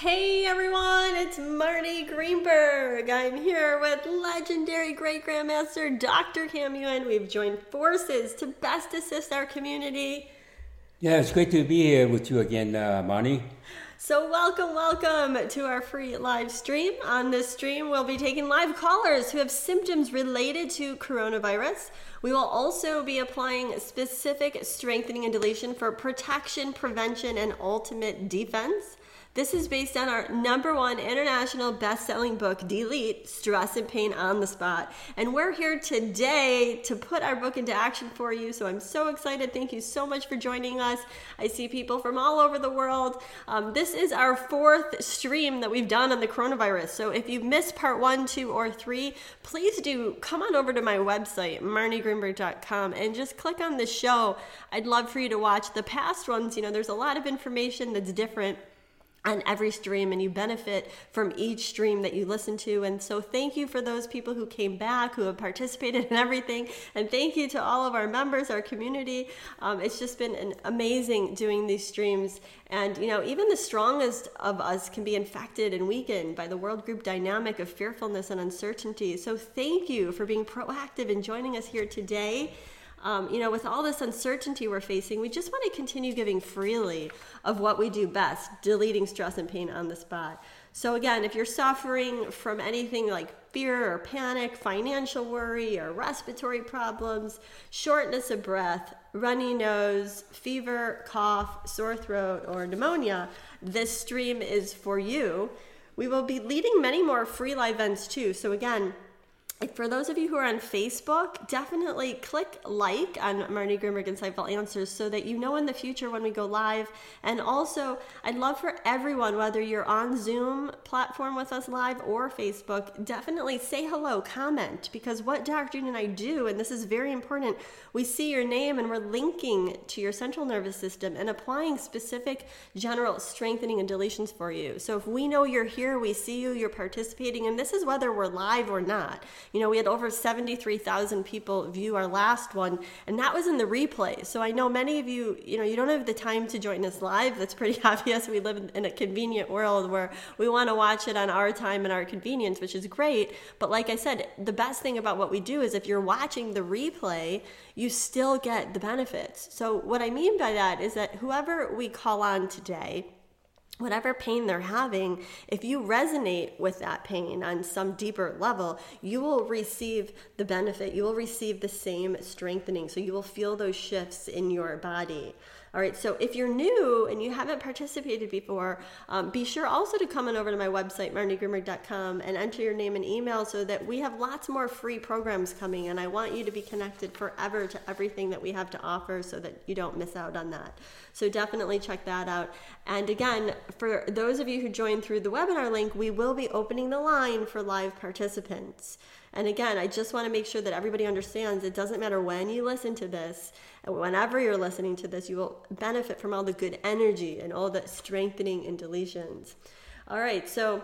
Hey everyone, it's Marnie Greenberg. I'm here with legendary great grandmaster Dr. Kam. We've joined forces to best assist our community. Yeah, it's great to be here with you again, uh, Marnie. So, welcome, welcome to our free live stream. On this stream, we'll be taking live callers who have symptoms related to coronavirus. We will also be applying specific strengthening and deletion for protection, prevention, and ultimate defense. This is based on our number one international best selling book, Delete Stress and Pain on the Spot. And we're here today to put our book into action for you. So I'm so excited. Thank you so much for joining us. I see people from all over the world. Um, this is our fourth stream that we've done on the coronavirus. So if you've missed part one, two, or three, please do come on over to my website, marniegreenberg.com, and just click on the show. I'd love for you to watch the past ones. You know, there's a lot of information that's different on every stream and you benefit from each stream that you listen to. And so thank you for those people who came back who have participated in everything. And thank you to all of our members our community. Um, it's just been an amazing doing these streams. And you know even the strongest of us can be infected and weakened by the world group dynamic of fearfulness and uncertainty. So thank you for being proactive and joining us here today um, you know, with all this uncertainty we're facing, we just want to continue giving freely of what we do best, deleting stress and pain on the spot. So, again, if you're suffering from anything like fear or panic, financial worry, or respiratory problems, shortness of breath, runny nose, fever, cough, sore throat, or pneumonia, this stream is for you. We will be leading many more free live events too. So, again, for those of you who are on Facebook, definitely click like on Marnie Greenberg Insightful Answers so that you know in the future when we go live. And also, I'd love for everyone, whether you're on Zoom platform with us live or Facebook, definitely say hello, comment, because what Dr. Yuen and I do, and this is very important, we see your name and we're linking to your central nervous system and applying specific general strengthening and deletions for you. So if we know you're here, we see you, you're participating, and this is whether we're live or not. You know, we had over 73,000 people view our last one, and that was in the replay. So I know many of you, you know, you don't have the time to join us live. That's pretty obvious. We live in a convenient world where we want to watch it on our time and our convenience, which is great. But like I said, the best thing about what we do is if you're watching the replay, you still get the benefits. So what I mean by that is that whoever we call on today, whatever pain they're having, if you resonate with that pain on some deeper level, you will receive the benefit. You will receive the same strengthening. So you will feel those shifts in your body. All right, so if you're new and you haven't participated before, um, be sure also to come on over to my website, marniegreenberg.com, and enter your name and email so that we have lots more free programs coming. And I want you to be connected forever to everything that we have to offer so that you don't miss out on that. So definitely check that out. And again, for those of you who joined through the webinar link, we will be opening the line for live participants. And again, I just want to make sure that everybody understands it doesn't matter when you listen to this, whenever you're listening to this, you will benefit from all the good energy and all the strengthening and deletions. All right, so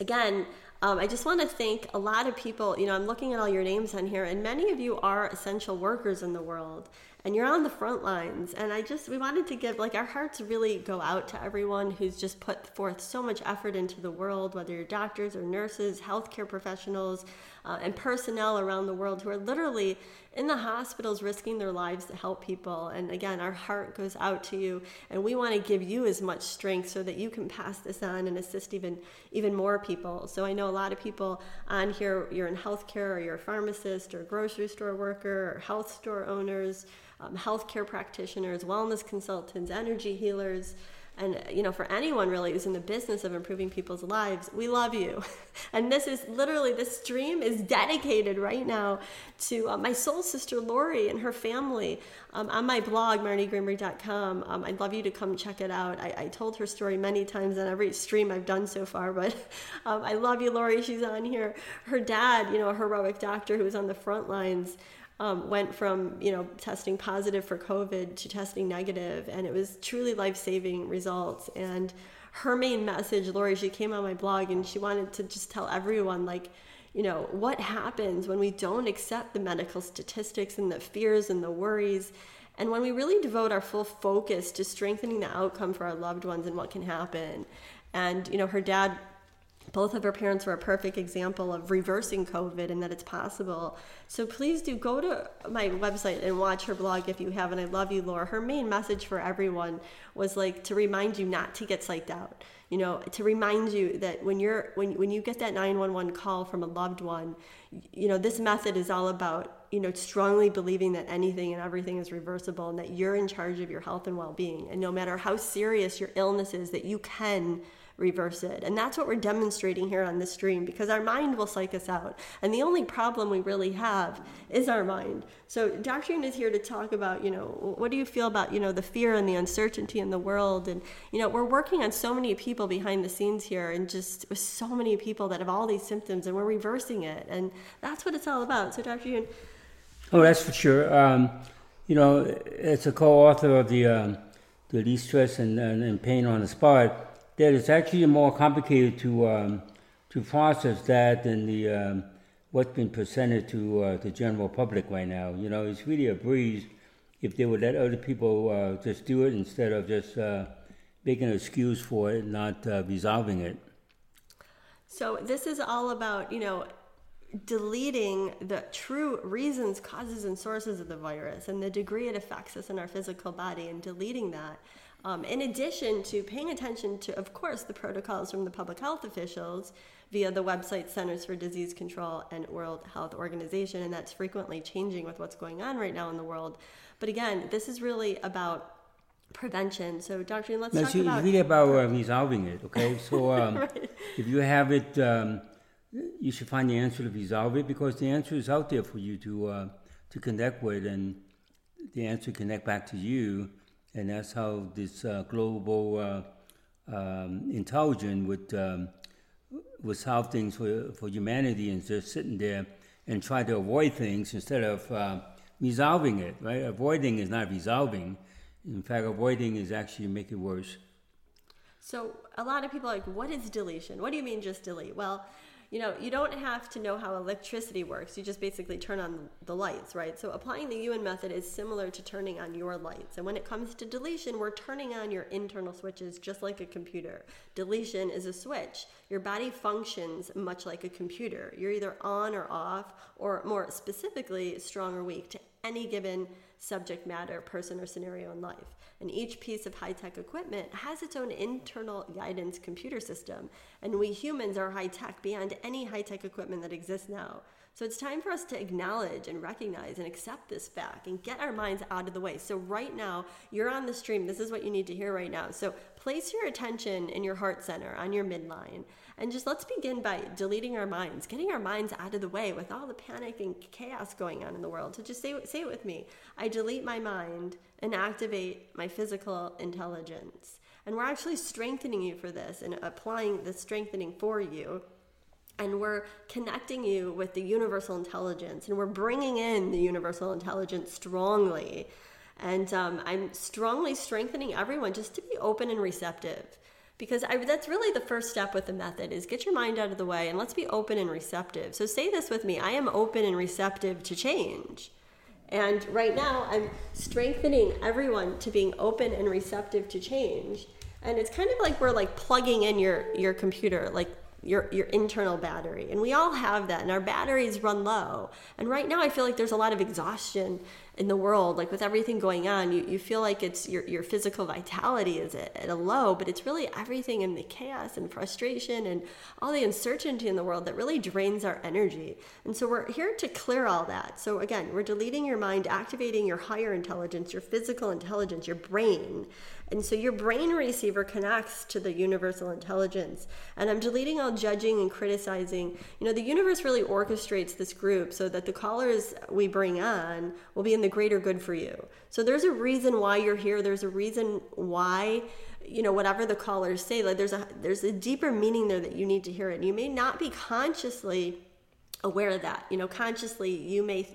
again, um, I just want to thank a lot of people. You know, I'm looking at all your names on here, and many of you are essential workers in the world and you're on the front lines. And I just, we wanted to give, like, our hearts really go out to everyone who's just put forth so much effort into the world, whether you're doctors or nurses, healthcare professionals, uh, and personnel around the world who are literally in the hospitals risking their lives to help people. And again, our heart goes out to you, and we want to give you as much strength so that you can pass this on and assist even even more people. So I know a lot of people on here. You're in healthcare, or you're a pharmacist, or grocery store worker, or health store owners um, healthcare practitioners, wellness consultants, energy healers, and you know for anyone really who's in the business of improving people's lives we love you. And this is literally this stream is dedicated right now to uh, my soul sister lori and her family. Um, on my blog marniegreenberg.com um, i'd love you to come check it out. I, I, told her story many times on every stream i've done so far but um, i love you lori. She's on here. Her dad you know a heroic doctor who was on the front lines um, went from you know testing positive for COVID to testing negative, and it was truly life saving results. And her main message, Lori, she came on my blog and she wanted to just tell everyone like you know what happens when we don't accept the medical statistics and the fears and the worries and when we really devote our full focus to strengthening the outcome for our loved ones and what can happen And, you know, her dad both of her parents were a perfect example of reversing COVID and that it's possible. So please do go to my website and watch her blog if you haven't. I love you, Laura. Her main message for everyone was like to remind you not to get psyched out. You know, to remind you that when you're when when you get that 911 call from a loved one, you know, this method is all about, you know, strongly believing that anything and everything is reversible and that you're in charge of your health and well-being. And no matter how serious your illness is, that you can reverse it. And that's what we're demonstrating here on this stream because our mind will psych us out. And the only problem we really have is our mind. So Dr. Yuen is here to talk about, you know, what do you feel about, you know, the fear and the uncertainty in the world? And, you know, we're working on so many people behind the scenes here and just with so many people that have all these symptoms and we're reversing it. And that's what it's all about. So Dr. Yuen. Oh, that's for sure. Um, you know, it's a co-author of the, um, the de-stress and, and, and pain on the spot that it's actually more complicated to um, to process that than the um, what's been presented to uh, the general public right now. You know, it's really a breeze if they would let other people uh, just do it instead of just uh, making an excuse for it, not uh, resolving it. So this is all about you know deleting the true reasons, causes, and sources of the virus and the degree it affects us in our physical body, and deleting that um, in addition to paying attention to, of course, the protocols from the public health officials via the website Centers for Disease Control and World Health Organization, and that's frequently changing with what's going on right now in the world. But again, this is really about prevention. So, Dr. let's talk about. It's really about uh, resolving it. Okay, so um, right. if you have it, um, you should find the answer to resolve it because the answer is out there for you to uh, to connect with, and the answer connect back to you and that's how this uh, global uh, um, intelligence would um, would solve things for, for humanity and just sitting there and try to avoid things instead of uh, resolving it. Right? Avoiding is not resolving. In fact, avoiding is actually make it worse. So a lot of people are like, "What is deletion? What do you mean just delete?" Well you know, you don't have to know how electricity works. You just basically turn on the lights, right? So applying the Yuen method is similar to turning on your lights. And when it comes to deletion, we're turning on your internal switches just like a computer. Deletion is a switch. Your body functions much like a computer. You're either on or off, or more specifically, strong or weak to any given subject matter, person, or scenario in life. And each piece of high tech equipment has its own internal guidance computer system. And we humans are high tech beyond any high tech equipment that exists now. So it's time for us to acknowledge and recognize and accept this fact and get our minds out of the way. So, right now, you're on the stream. This is what you need to hear right now. So, place your attention in your heart center on your midline and just let's begin by deleting our minds, getting our minds out of the way with all the panic and chaos going on in the world. So just say, say it with me. I delete my mind and activate my physical intelligence. And we're actually strengthening you for this and applying the strengthening for you. And we're connecting you with the universal intelligence. And we're bringing in the universal intelligence strongly. And um, I'm strongly strengthening everyone just to be open and receptive because I, that's really the first step with the method is get your mind out of the way and let's be open and receptive so say this with me i am open and receptive to change and right now i'm strengthening everyone to being open and receptive to change and it's kind of like we're like plugging in your your computer like your your internal battery. And we all have that and our batteries run low. And right now i feel like there's a lot of exhaustion in the world. Like with everything going on you, you feel like it's your, your physical vitality is at, at a low but it's really everything in the chaos and frustration and all the uncertainty in the world that really drains our energy. And so we're here to clear all that. So again we're deleting your mind activating your higher intelligence your physical intelligence your brain and so your brain receiver connects to the universal intelligence. And I'm deleting all judging and criticizing. You know, the universe really orchestrates this group so that the callers we bring on will be in the greater good for you. So there's a reason why you're here. There's a reason why you know whatever the callers say like there's a there's a deeper meaning there that you need to hear it and you may not be consciously aware of that you know consciously you may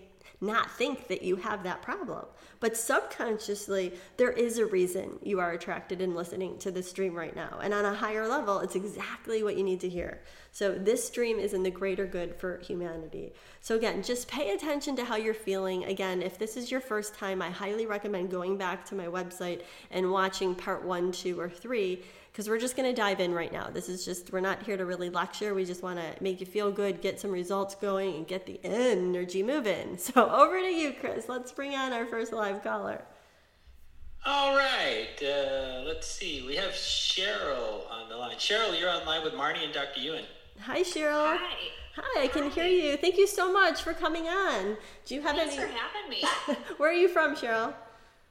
not think that you have that problem. But subconsciously, there is a reason you are attracted and listening to this stream right now. And on a higher level, it's exactly what you need to hear. So, this stream is in the greater good for humanity. So, again, just pay attention to how you're feeling. Again, if this is your first time, I highly recommend going back to my website and watching part one, two, or three because we're just going to dive in right now. This is just, we're not here to really lecture. We just want to make you feel good, get some results going, and get the energy moving. So over to you, Chris. Let's bring on our first live caller. All right. Uh, let's see. We have Cheryl on the line. Cheryl, you're on line with Marnie and Dr. Yuen. Hi, Cheryl. Hi. Hi, I can hear you. Thank you so much for coming on. Do you have Thanks any? for having me. Where are you from, Cheryl?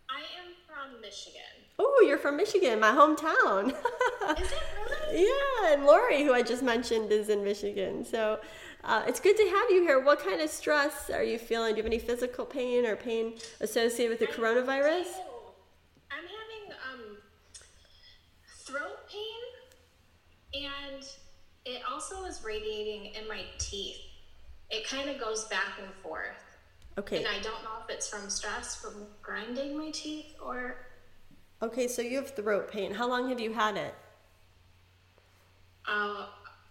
I am from Michigan. Oh, you're from Michigan, my hometown. Is it really? yeah, and Lori, who I just mentioned, is in Michigan. So uh, it's good to have you here. What kind of stress are you feeling? Do you have any physical pain or pain associated with the coronavirus? Oh, I'm having um, throat pain, and it also is radiating in my teeth. It kind of goes back and forth. Okay. And I don't know if it's from stress from grinding my teeth or Okay, so you have throat pain. How long have you had it? uh,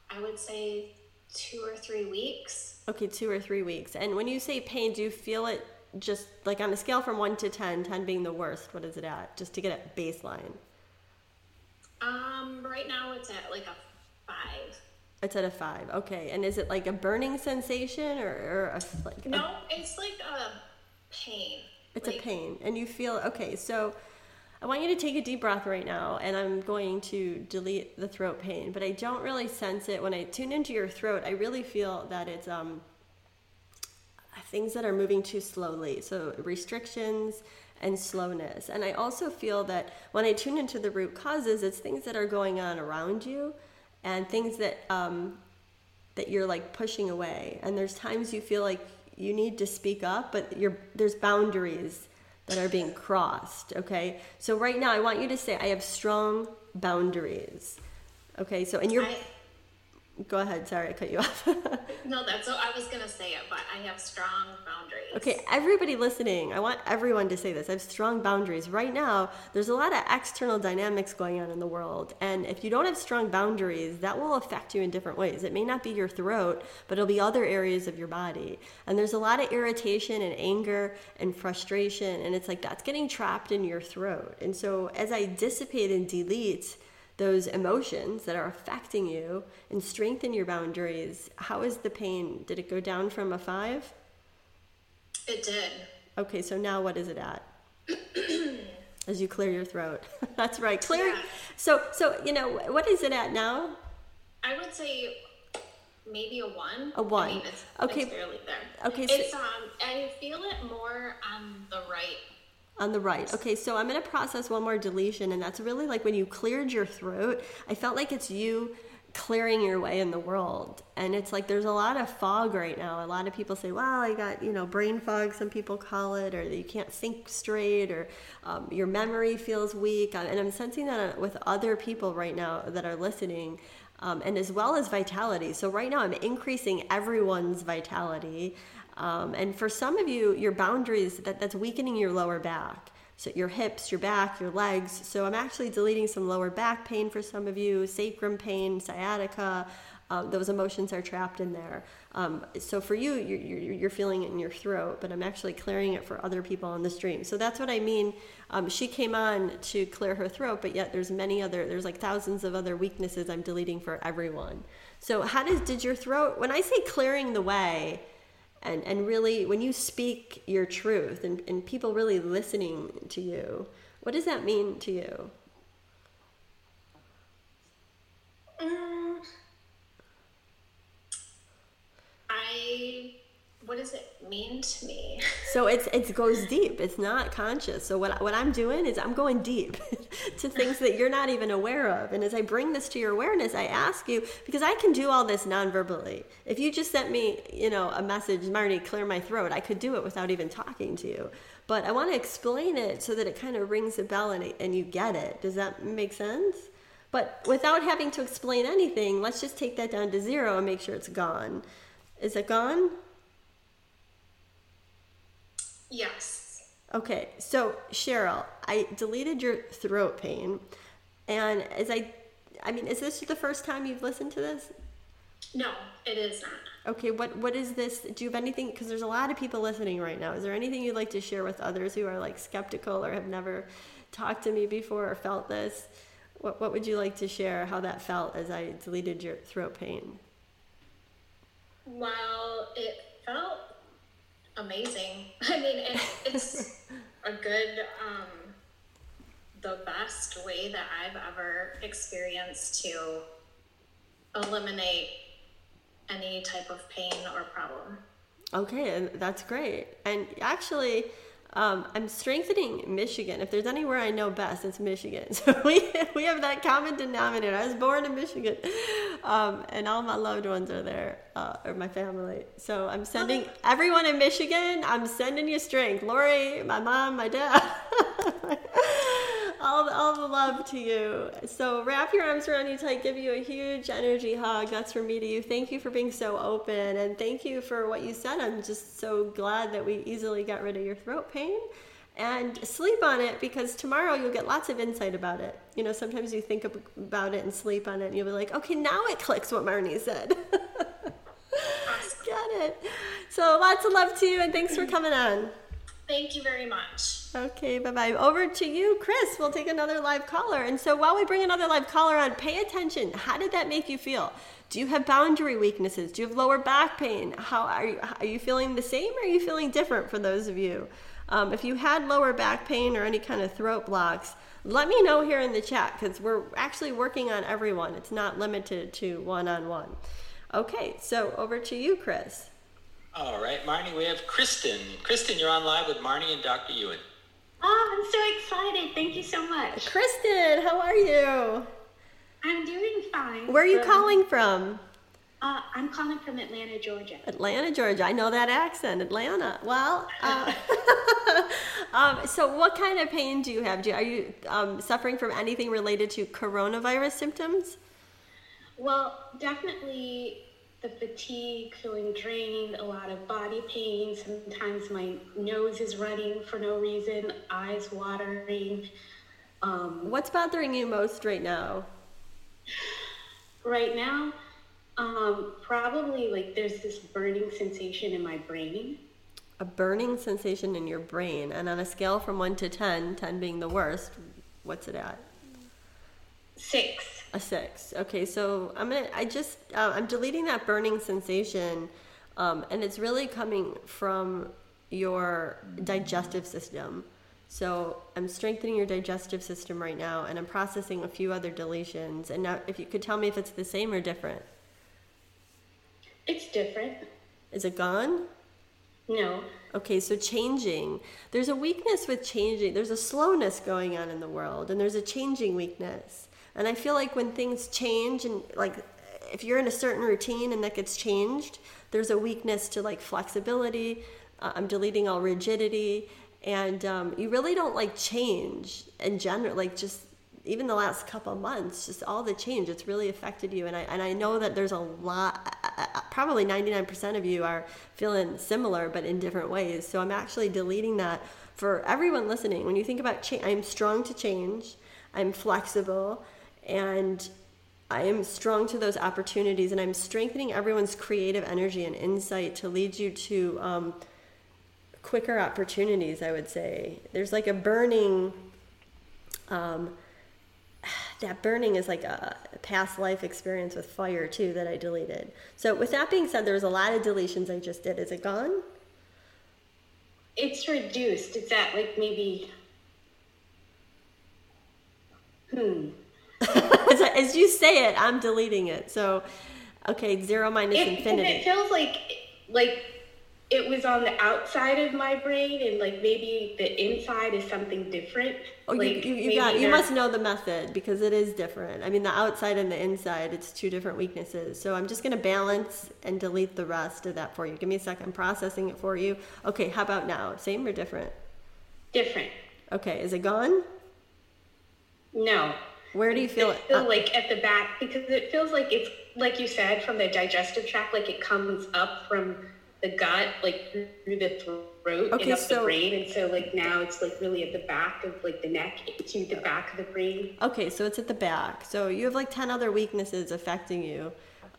I would say two or three weeks. Okay, two or three weeks. And when you say pain, do you feel it just like on a scale from one to 10, 10 being the worst? What is it at? Just to get a baseline. Um, right now it's at like a five. It's at a five. Okay. And is it like a burning sensation or, or a, like a- No, it's like a pain. It's Like, a pain, and you feel okay. So, I want you to take a deep breath right now, and I'm going to delete the throat pain. But I don't really sense it when I tune into your throat. I really feel that it's um things that are moving too slowly. So restrictions and slowness. And I also feel that when I tune into the root causes, it's things that are going on around you, and things that um, that you're like pushing away. And there's times you feel like you need to speak up, but you're there's boundaries that are being crossed. Okay, so right now I want you to say I have strong boundaries. Okay, so and you're I, go ahead. Sorry, I cut you off. no, that's what I was gonna say it, but I have strong boundaries. Okay, everybody listening, I want everyone to say this. I have strong boundaries. Right now, there's a lot of external dynamics going on in the world. And if you don't have strong boundaries, that will affect you in different ways. It may not be your throat, but it'll be other areas of your body. And there's a lot of irritation and anger and frustration. And it's like that's getting trapped in your throat. And so as I dissipate and delete, those emotions that are affecting you and strengthen your boundaries, how is the pain? Did it go down from a five? It did. Okay, so now what is it at? As you clear your throat. That's right. Clear. Yeah. So so you know what is it at now? I would say maybe a one. A one. I mean, it's, Okay. It's barely there. Okay, so- It's um, I feel it more on the right. On the right. Okay, so I'm going to process one more deletion, and that's really like when you cleared your throat. I felt like it's you clearing your way in the world. And it's like there's a lot of fog right now. A lot of people say, wow, I got, you know, brain fog, some people call it, or you can't think straight, or um, your memory feels weak. And I'm sensing that with other people right now that are listening. Um, and as well as vitality. So, right now, I'm increasing everyone's vitality. Um, and for some of you, your boundaries, that, that's weakening your lower back. So your hips, your back, your legs. So I'm actually deleting some lower back pain for some of you, sacrum pain, sciatica. Um, those emotions are trapped in there. Um, so for you, you're, you're, you're feeling it in your throat, but I'm actually clearing it for other people on the stream. So that's what I mean. Um, she came on to clear her throat, but yet there's many other, there's like thousands of other weaknesses I'm deleting for everyone. So how does, did your throat, when I say clearing the way, and and really when you speak your truth and, and people really listening to you what does that mean to you Mm, I. What does it mean to me? so it's it goes deep. It's not conscious. So what, what i'm doing is i'm going deep to things that you're not even aware of. And as i bring this to your awareness i ask you because i can do all this non-verbally. If you just sent me you know a message Marnie clear my throat i could do it without even talking to you. But i want to explain it so that it kind of rings a bell and, and you get it. Does that make sense? But without having to explain anything let's just take that down to zero and make sure it's gone. Is it gone Yes. Okay, so Cheryl, I deleted your throat pain, and as I, I mean, is this the first time you've listened to this? No, it is not. Okay, what what is this? Do you have anything? Because there's a lot of people listening right now. Is there anything you'd like to share with others who are like skeptical or have never talked to me before or felt this? what, what would you like to share how that felt as I deleted your throat pain? Well, it felt amazing. I mean, it, it's a good, um, the best way that I've ever experienced to eliminate any type of pain or problem. Okay, and that's great. And actually, um, I'm strengthening Michigan. If there's anywhere I know best, it's Michigan. So we, we have that common denominator. I was born in Michigan, um, and all my loved ones are there, uh, or my family. So I'm sending everyone in Michigan. I'm sending you strength, Lori, my mom, my dad. all the, all the love to you. So wrap your arms around you tight, give you a huge energy hug. That's from me to you. Thank you for being so open and thank you for what you said. I'm just so glad that we easily got rid of your throat pain and sleep on it because tomorrow you'll get lots of insight about it. You know, sometimes you think about it and sleep on it and you'll be like, okay, now it clicks what Marnie said. Got it. So lots of love to you and thanks for coming on. Thank you very much. Okay, bye bye. Over to you, Chris. We'll take another live caller. And so while we bring another live caller on, pay attention. How did that make you feel? Do you have boundary weaknesses? Do you have lower back pain? How are you? Are you feeling the same? Or are you feeling different for those of you? Um, if you had lower back pain or any kind of throat blocks, let me know here in the chat because we're actually working on everyone. It's not limited to one on one. Okay, so over to you, Chris. All right, Marnie, we have Kristen. Kristen, you're on live with Marnie and Dr. Yuen. Oh, I'm so excited. Thank you so much. Kristen, how are you? I'm doing fine. Where are you calling from? Uh, I'm calling from Atlanta, Georgia. Atlanta, Georgia. I know that accent. Atlanta. Well, uh, um, so what kind of pain do you have? Do, you, are you um, suffering from anything related to coronavirus symptoms? Well, definitely the fatigue, feeling drained, a lot of body pain. Sometimes my nose is running for no reason, eyes watering. Um, What's bothering you most right now? Right now, um, probably like there's this burning sensation in my brain. A burning sensation in your brain. And on a scale from 1 to 10, 10 being the worst, what's it at? Six. A six. Okay, so I'm gonna. I just. Uh, I'm deleting that burning sensation, um, and it's really coming from your digestive system. So I'm strengthening your digestive system right now, and I'm processing a few other deletions. And now, if you could tell me if it's the same or different. It's different. Is it gone? No. Okay, so changing. There's a weakness with changing. There's a slowness going on in the world, and there's a changing weakness. And I feel like when things change and like if you're in a certain routine and that gets changed, there's a weakness to like flexibility. Uh, I'm deleting all rigidity, and um, you really don't like change in general. Like just even the last couple months, just all the change, it's really affected you. And I and I know that there's a lot. Probably 99% of you are feeling similar, but in different ways. So I'm actually deleting that for everyone listening. When you think about change, I'm strong to change. I'm flexible and I am strong to those opportunities and I'm strengthening everyone's creative energy and insight to lead you to um, quicker opportunities, I would say. There's like a burning, um, that burning is like a past life experience with fire too that I deleted. So, with that being said, there's a lot of deletions I just did. Is it gone? It's reduced. It's at like maybe, hmm, as, as, you say it, I'm deleting it. So, okay, zero minus it, infinity. It feels like like it was on the outside of my brain, and like maybe the inside is something different. Oh, like you, you, you got you must know the method because it is different. I mean, the outside and the inside, it's two different weaknesses. So I'm just going to balance and delete the rest of that for you. Give me a second. I'm processing it for you. Okay, how about now? Same or different? Different. Okay, is it gone? No. Where do you feel it? Feel like at the back because it feels like it's like you said from the digestive tract, like it comes up from the gut, like through the throat okay, and up so, the brain, and so like now it's like really at the back of like the neck to the back of the brain. Okay, so it's at the back. So you have like ten other weaknesses affecting you.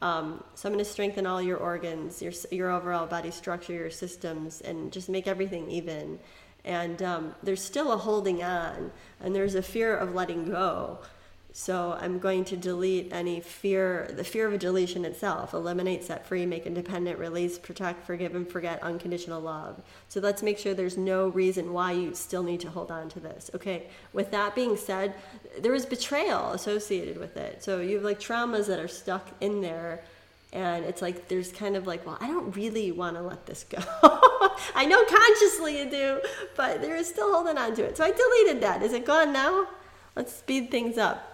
Um, so I'm going to strengthen all your organs, your your overall body structure, your systems, and just make everything even. And um, there's still a holding on, and there's a fear of letting go So I'm going to delete any fear, the fear of a deletion itself. Eliminate, set free, make independent, release, protect, forgive, and forget unconditional love. So let's make sure there's no reason why you still need to hold on to this. Okay. With that being said, there is betrayal associated with it. So you have like traumas that are stuck in there. And it's like there's kind of like, well, I don't really want to let this go. I know consciously you do, but there is still holding on to it. So I deleted that. Is it gone now? Let's speed things up.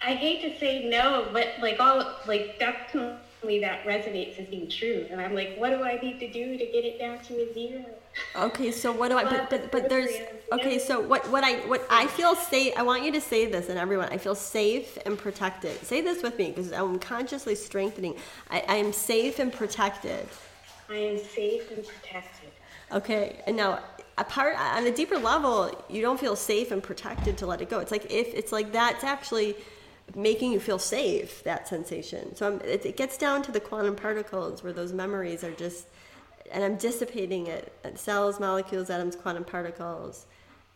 I hate to say no, but like all like definitely that resonates as being true. And I'm like, what do I need to do to get it down to a zero? Okay, so what do I? But but, but there's okay. So what what I what I feel safe. I want you to say this, and everyone, I feel safe and protected. Say this with me because I'm consciously strengthening. I, I am safe and protected. I am safe and protected. Okay, and now apart on a deeper level, you don't feel safe and protected to let it go. It's like if it's like that's actually making you feel safe that sensation. So it, it, gets down to the quantum particles where those memories are just and i'm dissipating it. Cells molecules atoms quantum particles.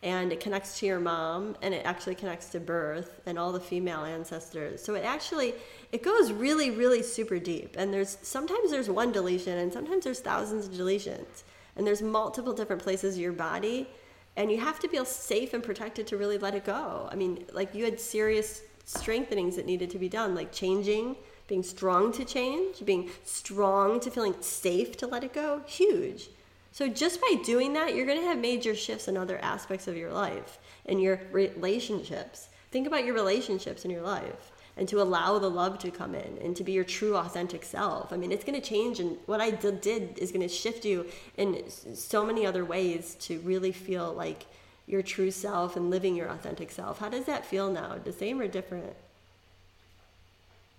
And it connects to your mom and it actually connects to birth and all the female ancestors. So it actually it goes really really super deep. And there's sometimes there's one deletion and sometimes there's thousands of deletions. And there's multiple different places of your body. And you have to feel safe and protected to really let it go. I mean like you had serious strengthenings that needed to be done, like changing, being strong to change, being strong to feeling safe to let it go. Huge. So just by doing that, you're going to have major shifts in other aspects of your life and your relationships. Think about your relationships in your life and to allow the love to come in and to be your true authentic self. I mean, it's going to change and what I did is going to shift you in so many other ways to really feel like your true self and living your authentic self. How does that feel now? The same or different?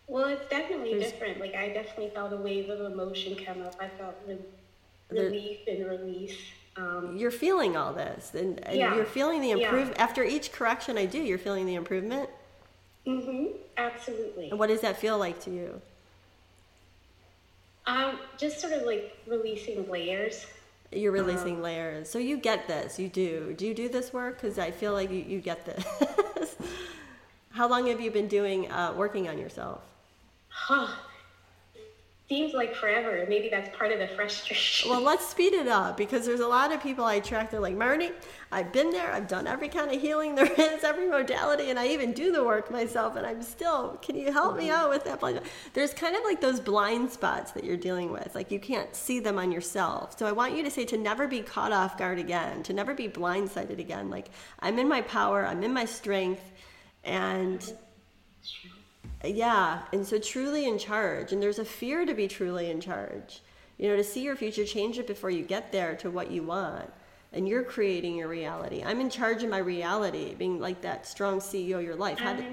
Well, it's definitely There's, different. Like I definitely felt a wave of emotion come up. I felt re- relief and release. Um, you're feeling all this, and, and yeah, you're feeling the improvement. Yeah. After each correction I do, you're feeling the improvement. Mhm. Absolutely. And what does that feel like to you? Um, just sort of like releasing layers you're releasing uh, layers. So you get this. You do. Do you do this work? Because I feel like you, you get this. How long have you been doing uh, working on yourself? Huh. Seems like forever. Maybe that's part of the frustration. Well, let's speed it up because there's a lot of people I attract. They're like, Marnie, I've been there. I've done every kind of healing there is, every modality, and I even do the work myself. And I'm still, can you help me mm-hmm. out with that? There's kind of like those blind spots that you're dealing with. Like you can't see them on yourself. So I want you to say to never be caught off guard again, to never be blindsided again. Like I'm in my power, I'm in my strength, and yeah, and so truly in charge. And there's a fear to be truly in charge. You know, to see your future, change it before you get there to what you want. And you're creating your reality. I'm in charge of my reality, being like that strong CEO of your life. Did,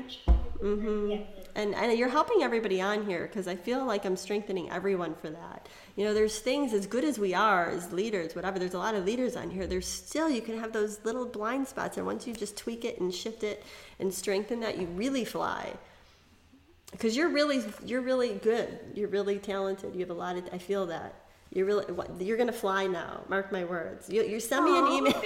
mm-hmm. And, and you're helping everybody on here because I feel like I'm strengthening everyone for that. You know, there's things as good as we are as leaders, whatever, there's a lot of leaders on here. There's still, you can have those little blind spots. And once you just tweak it and shift it and strengthen that, you really fly because you're really you're really good. You're really talented. You have a lot of i feel that. You're really you're gonna fly now. Mark my words. You, you send me an email.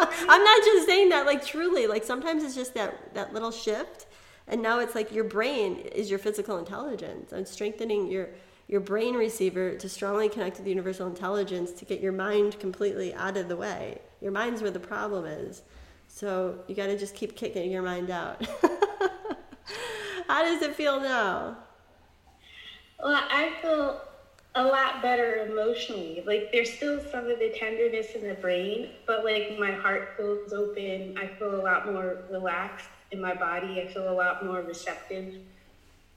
i'm not just saying that like truly. Like sometimes it's just that that little shift and now it's like your brain is your physical intelligence. And strengthening your your brain receiver to strongly connect to the universal intelligence to get your mind completely out of the way. Your mind's where the problem is. So you got to just keep kicking your mind out How does it feel now? Well, I feel a lot better emotionally. Like there's still some of the tenderness in the brain, but like my heart feels open. I feel a lot more relaxed in my body. I feel a lot more receptive.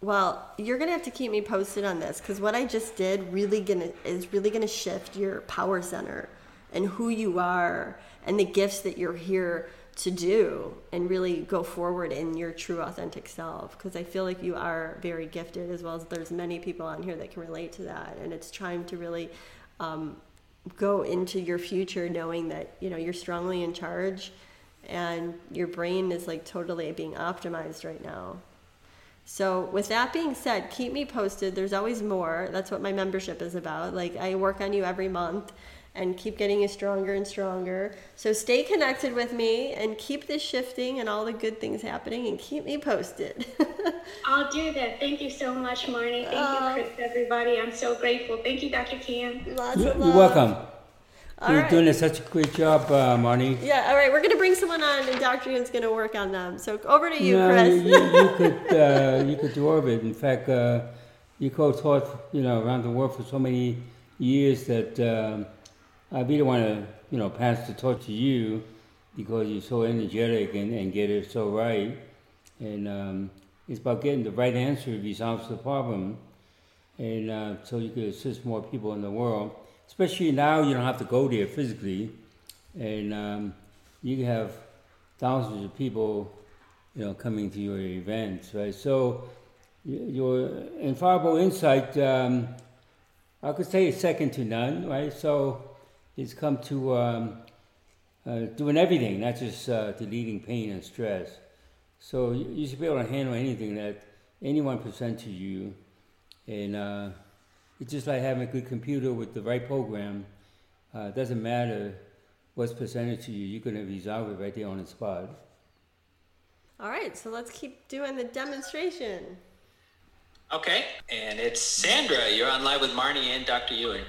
Well, you're gonna have to keep me posted on this because what I just did really gonna is really gonna shift your power center and who you are and the gifts that you're here to do and really go forward in your true authentic self because i feel like you are very gifted as well as there's many people on here that can relate to that. And it's trying to really um, go into your future knowing that you know you're strongly in charge and your brain is like totally being optimized right now. So with that being said keep me posted. There's always more. That's what my membership is about. Like i work on you every month and keep getting you stronger and stronger. So stay connected with me and keep this shifting and all the good things happening and keep me posted. I'll do that. Thank you so much, Marnie. Thank uh, you, Chris, everybody. I'm so grateful. Thank you, Dr. Kim. You're welcome. All You're right. doing such a great job, uh, Marnie. Yeah, all right. We're going to bring someone on, and Dr. Yuen's going to work on them. So over to you, no, Chris. you, you could uh, you could do all of it. In fact, uh, you co-taught you know around the world for so many years that um, I really want to you know pass the torch to you because you're so energetic and, and get it so right. And um, it's about getting the right answer resolves the problem, and uh, so you can assist more people in the world especially now you don't have to go there physically, and um, you have thousands of people, you know, coming to your events, right? So your infallible insight, um, I could say, is second to none, right? So it's come to um, uh, doing everything, not just uh, deleting pain and stress. So you should be able to handle anything that anyone presents to you, and uh, it's just like having a good computer with the right program. Uh, it doesn't matter what's presented to you, you're going to resolve it right there on the spot. All right, so let's keep doing the demonstration. Okay, and it's Sandra. You're on live with Marnie and Dr. Yuen.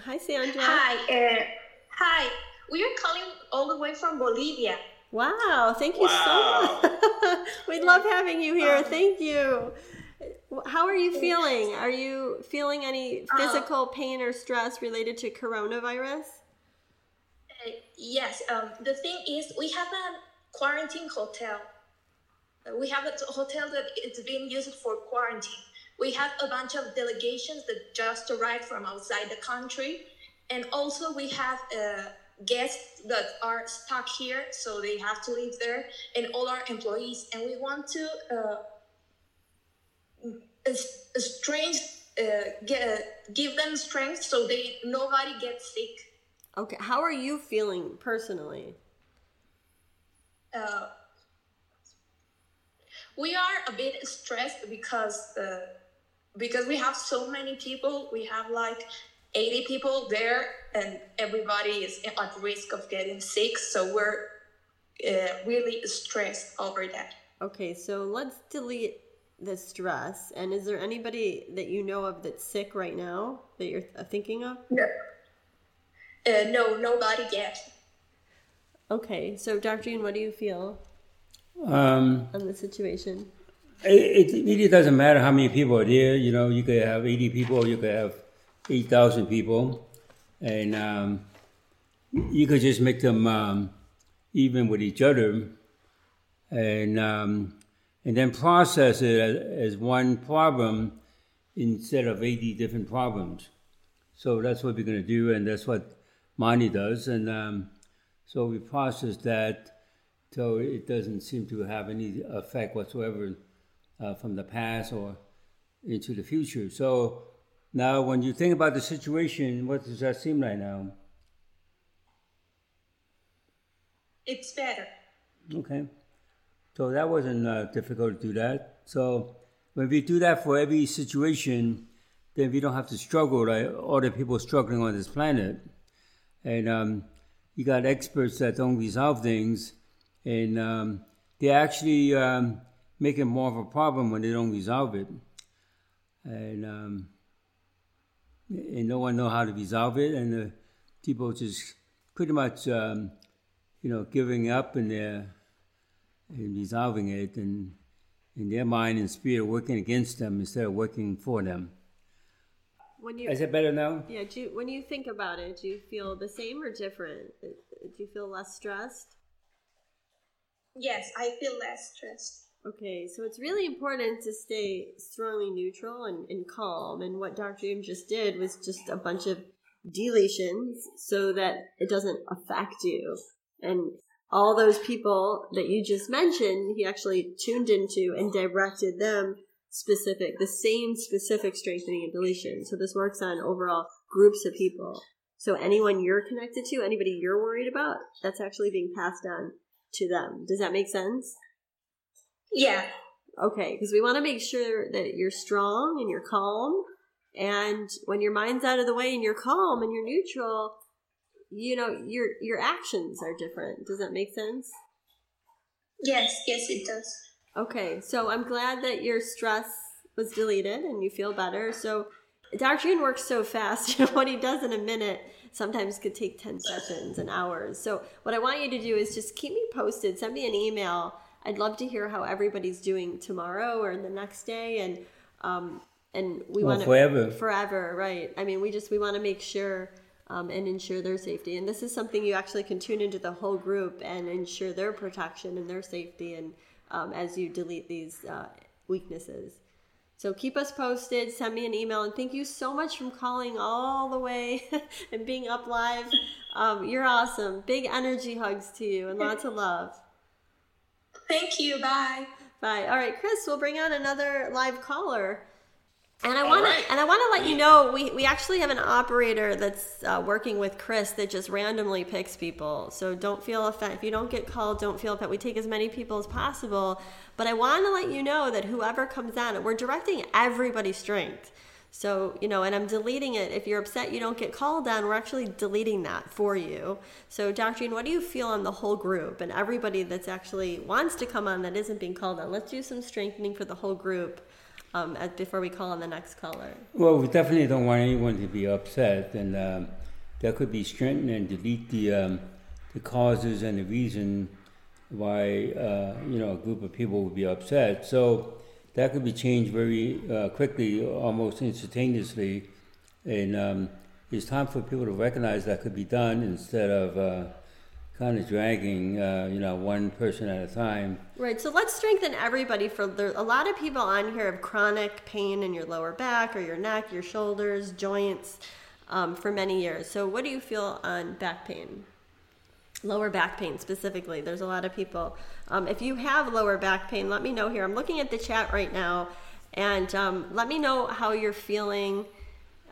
Hi, Sandra. Hi. Uh, hi. We are calling all the way from Bolivia. Wow, thank you wow. so much. we love having you here. Um, thank you. How are you feeling? Are you feeling any uh, physical uh, pain or stress related to coronavirus? Uh, yes. Um, the thing is, we have a quarantine hotel. Uh, we have a hotel that it's being used for quarantine. We have a bunch of delegations that just arrived from outside the country, and also we have uh, guests that are stuck here, so they have to live there, and all our employees. And we want to uh, strength uh, get, give them strength so they nobody gets sick. Okay how are you feeling personally? Uh, we are a bit stressed because uh, because we have so many people we have like 80 people there and everybody is at risk of getting sick so we're uh, really stressed over that okay so let's delete the stress. And is there anybody that you know of that's sick right now that you're thinking of? No. Uh, no, nobody yet. Okay, so Dr. Yuen, what do you feel um, on the situation? It, it, really doesn't matter how many people are there. You know, you could have 80 people, you could have 8,000 people, and um, you could just make them um, even with each other. And um, and then process it as, one problem instead of 80 different problems. So that's what we're going to do, and that's what Marnie does. And um, so we process that so it doesn't seem to have any effect whatsoever uh, from the past or into the future. So now, when you think about the situation, what does that seem like now? It's better. Okay. So that wasn't uh, difficult to do that. So when we do that for every situation, then we don't have to struggle like all the people struggling on this planet. And um, you got experts that don't resolve things, and um, they actually um, make it more of a problem when they don't resolve it. And um, and no one know how to resolve it, and the people just pretty much, um, you know, giving up in their in resolving it and in their mind and spirit working against them instead of working for them. When you, Is it better now? Yeah. Do you, when you think about it, do you feel the same or different? Do you feel less stressed? Yes, I feel less stressed. Okay, so it's really important to stay strongly neutral and, and calm. And what Dr. James just did was just a bunch of deletions so that it doesn't affect you. And all those people that you just mentioned, he actually tuned into and directed them specific, the same specific strengthening and deletion. So this works on overall groups of people. So anyone you're connected to, anybody you're worried about, that's actually being passed on to them. Does that make sense? Yeah. Okay, because we want to make sure that you're strong and you're calm. And when your mind's out of the way and you're calm and you're neutral, you know your your actions are different. Does that make sense? Yes, yes, it does. Okay, so I'm glad that your stress was deleted and you feel better. So Dr. Yuen works so fast. You know what he does in a minute sometimes could take 10 sessions and hours. So what I want you to do is just keep me posted. Send me an email. I'd love to hear how everybody's doing tomorrow or the next day. And, um, and we well, want to forever, forever, right? I mean, we just, we want to make sure um, and ensure their safety. And this is something you actually can tune into the whole group and ensure their protection and their safety. And um, as you delete these uh, weaknesses. So keep us posted. Send me an email. And thank you so much for calling all the way and being up live. Um, you're awesome. Big energy hugs to you and lots of love. Thank you. Bye. Bye. All right, Chris, we'll bring on another live caller. And I want right. to and I want to let you know we, we actually have an operator that's uh, working with Chris that just randomly picks people. So don't feel offended if you don't get called. Don't feel offended. We take as many people as possible. But I want to let you know that whoever comes on, we're directing everybody's strength. So you know, and I'm deleting it. If you're upset you don't get called on, we're actually deleting that for you. So Dr. Ian, what do you feel on the whole group and everybody that's actually wants to come on that isn't being called on? Let's do some strengthening for the whole group um, as, before we call on the next caller? Well, we definitely don't want anyone to be upset, and um, that could be strengthened and delete the um, the causes and the reason why uh, you know a group of people would be upset. So that could be changed very uh, quickly, almost instantaneously, and um, it's time for people to recognize that could be done instead of. Uh, kind of dragging, uh, you know, one person at a time. Right. So let's strengthen everybody. For there, a lot of people on here have chronic pain in your lower back or your neck, your shoulders, joints, um, for many years. So what do you feel on back pain? Lower back pain specifically. There's a lot of people. Um, if you have lower back pain, let me know here. I'm looking at the chat right now, and um, let me know how you're feeling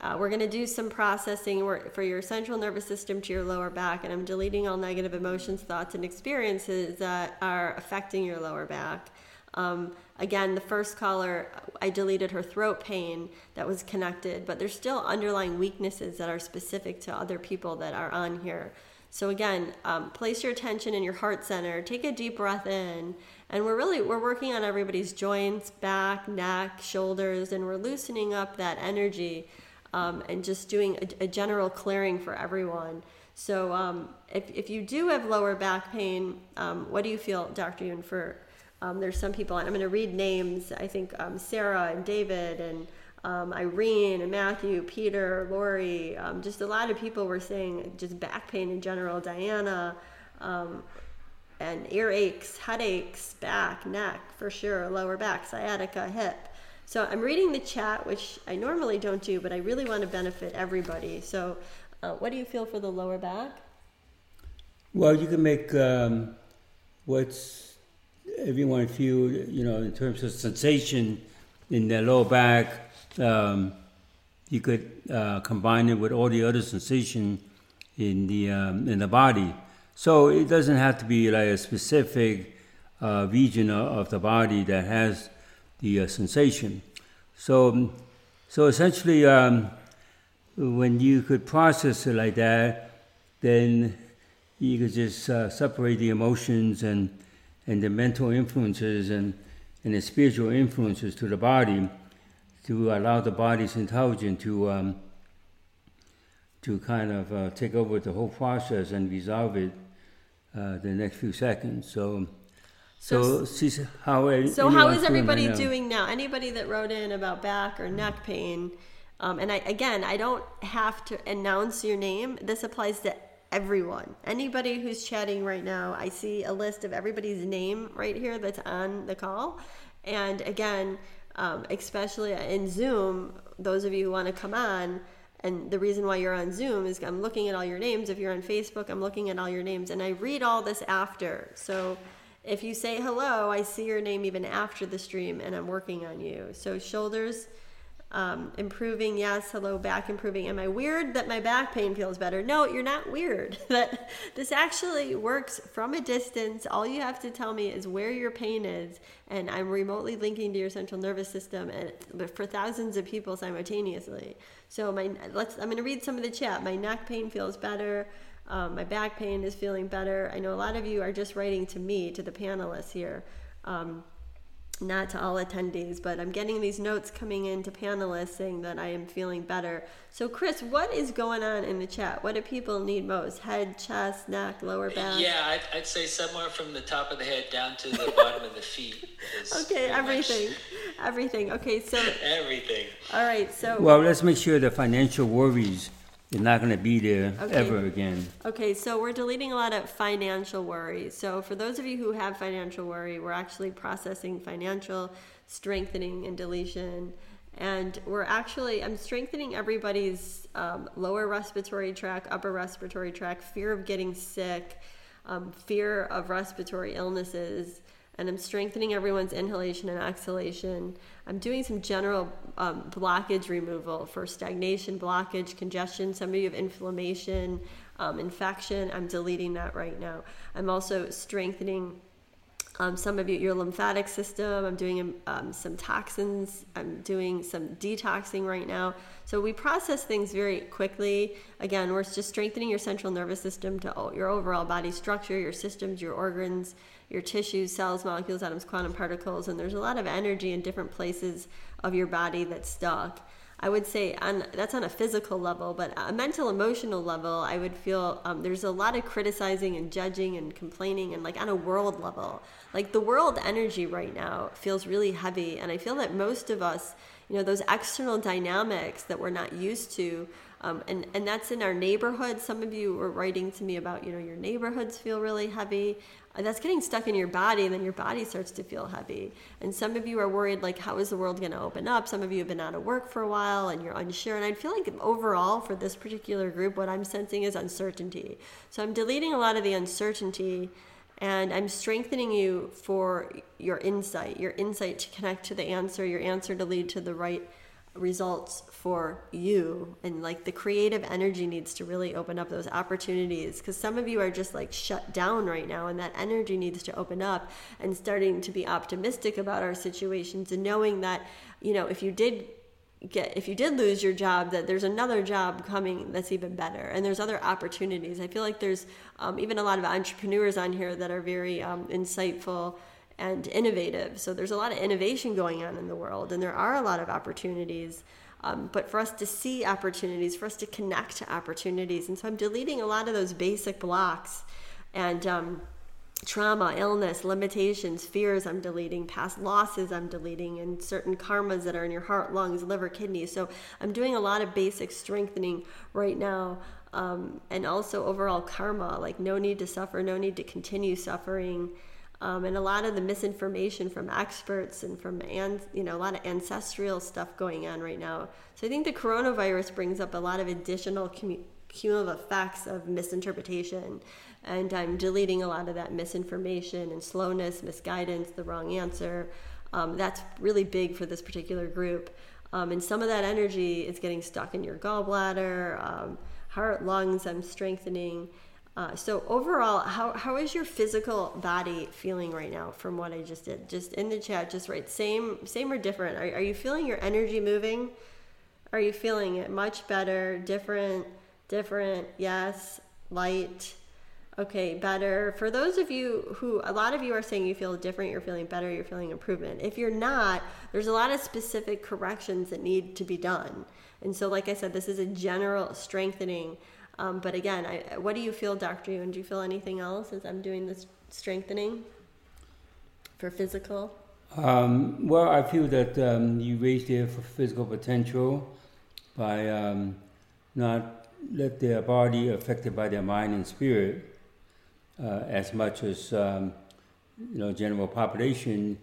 uh, we're going to do some processing for your central nervous system to your lower back, and I'm deleting all negative emotions, thoughts, and experiences that are affecting your lower back. Um, again, the first caller, I deleted her throat pain that was connected, but there's still underlying weaknesses that are specific to other people that are on here. So again, um, place your attention in your heart center. Take a deep breath in, and we're really we're working on everybody's joints, back, neck, shoulders, and we're loosening up that energy um, and just doing a, a, general clearing for everyone. So, um, if, if you do have lower back pain, um, what do you feel, Dr. Yuen, for? Um, there's some people, and I'm going to read names. I think um, Sarah and David and um, Irene and Matthew, Peter, Lori, just a lot of people were saying just back pain in general. Diana, and earaches, headaches, back, neck for sure, lower back, sciatica, hip. So I'm reading the chat, which I normally don't do, but I really want to benefit everybody. So, uh, what do you feel for the lower back? Well, you can make um, what's everyone feel, you know, in terms of sensation in their lower back. Um, you could uh, combine it with all the other sensation in the um, in the body. So it doesn't have to be like a specific uh, region of the body that has the uh, sensation. So, so essentially, um, when you could process it like that, then you could just uh, separate the emotions and, and the mental influences and, and the spiritual influences to the body to allow the body's intelligence to um, to kind of uh, take over the whole process and resolve it uh, the next few seconds. So so, so how so how is everybody doing, doing now? Anybody that wrote in about back or neck pain, um, and I again I don't have to announce your name. This applies to everyone. Anybody who's chatting right now, I see a list of everybody's name right here that's on the call. And again, um, especially in Zoom, those of you who want to come on, and the reason why you're on Zoom is I'm looking at all your names. If you're on Facebook, I'm looking at all your names, and I read all this after. So if you say hello, I see your name even after the stream and I'm working on you. So shoulders um, improving, yes. Hello, back improving. Am I weird that my back pain feels better? No, you're not weird. that this actually works from a distance. All you have to tell me is where your pain is, and I'm remotely linking to your central nervous system, and for thousands of people simultaneously. So my let's. I'm going to read some of the chat. My neck pain feels better. Um, my back pain is feeling better. I know a lot of you are just writing to me, to the panelists here. Um, not to all attendees, but I'm getting these notes coming in to panelists saying that I am feeling better. So, Chris, what is going on in the chat? What do people need most? Head, chest, neck, lower back? Yeah, I'd, I'd say somewhere from the top of the head down to the bottom of the feet. Okay, everything. Much... Everything. Okay, so. everything. All right, so. Well, let's make sure the financial worries you're not going to be there okay. ever again. Okay, so we're deleting a lot of financial worry. So for those of you who have financial worry, we're actually processing financial strengthening and deletion. And we're actually, I'm strengthening everybody's um, lower respiratory tract, upper respiratory tract, fear of getting sick, um, fear of respiratory illnesses, and I'm strengthening everyone's inhalation and exhalation. I'm doing some general um, blockage removal for stagnation, blockage, congestion. Some of you have inflammation, um, infection. I'm deleting that right now. I'm also strengthening um, some of you, your lymphatic system. I'm doing um, some toxins. I'm doing some detoxing right now. So we process things very quickly. Again, we're just strengthening your central nervous system to your overall body structure, your systems, your organs, your tissues, cells, molecules, atoms, quantum particles, and there's a lot of energy in different places of your body that's stuck. I would say on that's on a physical level, but a mental emotional level, I would feel um, there's a lot of criticizing and judging and complaining, and like on a world level, like the world energy right now feels really heavy, and I feel that most of us, you know, those external dynamics that we're not used to. Um, and, and that's in our neighborhood. Some of you were writing to me about, you know, your neighborhoods feel really heavy Uh, that's getting stuck in your body and then your body starts to feel heavy. And some of you are worried like how is the world going to open up? Some of you have been out of work for a while and you're unsure. And i feel like overall for this particular group what i'm sensing is uncertainty. So i'm deleting a lot of the uncertainty and i'm strengthening you for your insight your insight to connect to the answer your answer to lead to the right results for you and like the creative energy needs to really open up those opportunities because some of you are just like shut down right now and that energy needs to open up and starting to be optimistic about our situations and knowing that you know if you did get if you did lose your job that there's another job coming that's even better and there's other opportunities i feel like there's um, even a lot of entrepreneurs on here that are very um, insightful and innovative. So there's a lot of innovation going on in the world, and there are a lot of opportunities. Um, but for us to see opportunities, for us to connect to opportunities, and so I'm deleting a lot of those basic blocks and um, trauma, illness, limitations, fears. I'm deleting past losses. I'm deleting and certain karmas that are in your heart, lungs, liver, kidneys. So I'm doing a lot of basic strengthening right now. Um, and also overall karma, like no need to suffer, no need to continue suffering um, and a lot of the misinformation from experts and from and you know a lot of ancestral stuff going on right now. So I think the coronavirus brings up a lot of additional cumulative effects of misinterpretation, and I'm deleting a lot of that misinformation and slowness, misguidance, the wrong answer. Um, that's really big for this particular group. Um, and some of that energy is getting stuck in your gallbladder, um, heart, lungs. I'm strengthening. Uh, so overall, how, how is your physical body feeling right now from what I just did? Just in the chat, just write same same or different. Are, are you feeling your energy moving? Are you feeling it much better, different, different, yes, light, okay, better. For those of you who, a lot of you are saying you feel different, you're feeling better, you're feeling improvement. If you're not, there's a lot of specific corrections that need to be done. And so, like I said, this is a general strengthening um, but again, I, what do you feel, Dr. Yuen? Do you feel anything else as I'm doing this strengthening for physical? Um, well, I feel that um, you raised their physical potential by um, not let their body affected by their mind and spirit uh, as much as um, you know general population.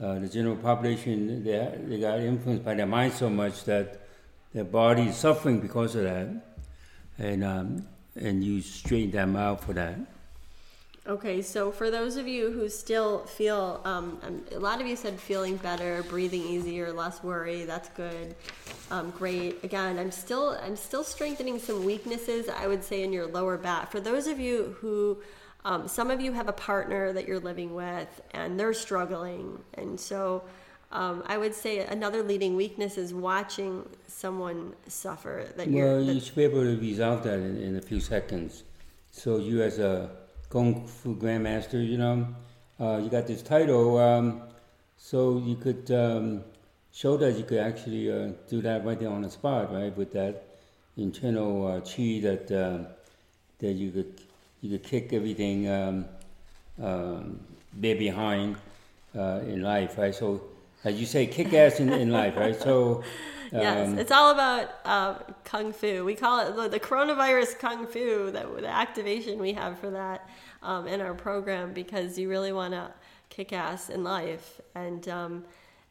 Uh, the general population they, they got influenced by their mind so much that their body is suffering because of that and um, and you straighten them out for that. Okay, so for those of you who still feel, um, um, a lot of you said feeling better, breathing easier, less worry. That's good, um, great. Again, I'm still I'm still strengthening some weaknesses. I would say in your lower back. For those of you who, um, some of you have a partner that you're living with and they're struggling, and so um, I would say another leading weakness is watching someone suffer. That well, you should be able to resolve that in, in a few seconds. So you as a kung fu grandmaster, you know, uh, you got this title. Um, so you could um, show that you could actually uh, do that right there on the spot, right, with that internal uh, chi that uh, that you could you could kick everything um, um, there behind uh, in life, right? So as you say, kick ass in, in life, right? So yes, um, it's all about uh, kung fu. We call it the, the coronavirus kung fu. That the activation we have for that um, in our program because you really want to kick ass in life and. Um,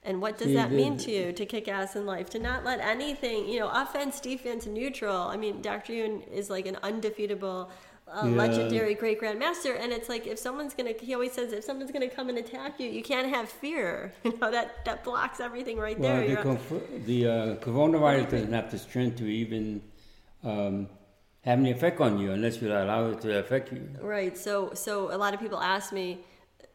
and what does that mean to you to kick ass in life? To not let anything, you know, offense, defense, neutral. I mean, Dr. Yuen is like an undefeatable a yeah. legendary great grandmaster and it's like if someone's gonna he always says if someone's gonna come and attack you you can't have fear. You know that that blocks everything right well, there the, conf- the uh, coronavirus doesn't have the strength to even um, have any effect on you unless you allow it to affect you. Right so so a lot of people ask me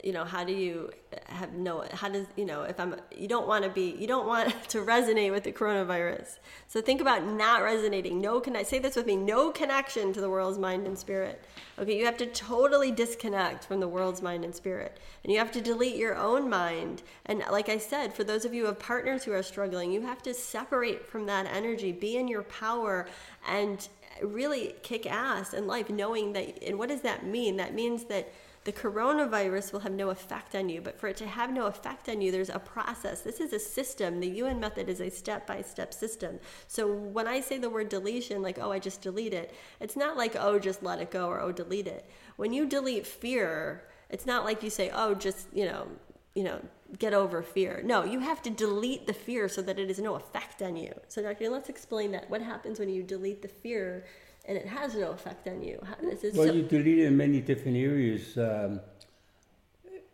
you know how do you have no how does you know if i'm you don't want to be you don't want to resonate with the coronavirus. So think about not resonating. No can i say this with me no connection to the world's mind and spirit. Okay you have to totally disconnect from the world's mind and spirit. And you have to delete your own mind. And like i said for those of you who have partners who are struggling you have to separate from that energy. Be in your power and really kick ass in life knowing that and what does that mean? That means that the coronavirus will have no effect on you, but for it to have no effect on you, there's a process. This is a system. The Yuen method is a step by step system. So when I say the word deletion, like, oh, I just delete it, it's not like, oh, just let it go or oh, delete it. When you delete fear, it's not like you say, oh, just, you know, you know, get over fear. No, you have to delete the fear so that it has no effect on you. So, Doctor, let's explain that. What happens when you delete the fear and it has no effect on you. well, so- you delete it in many different areas um,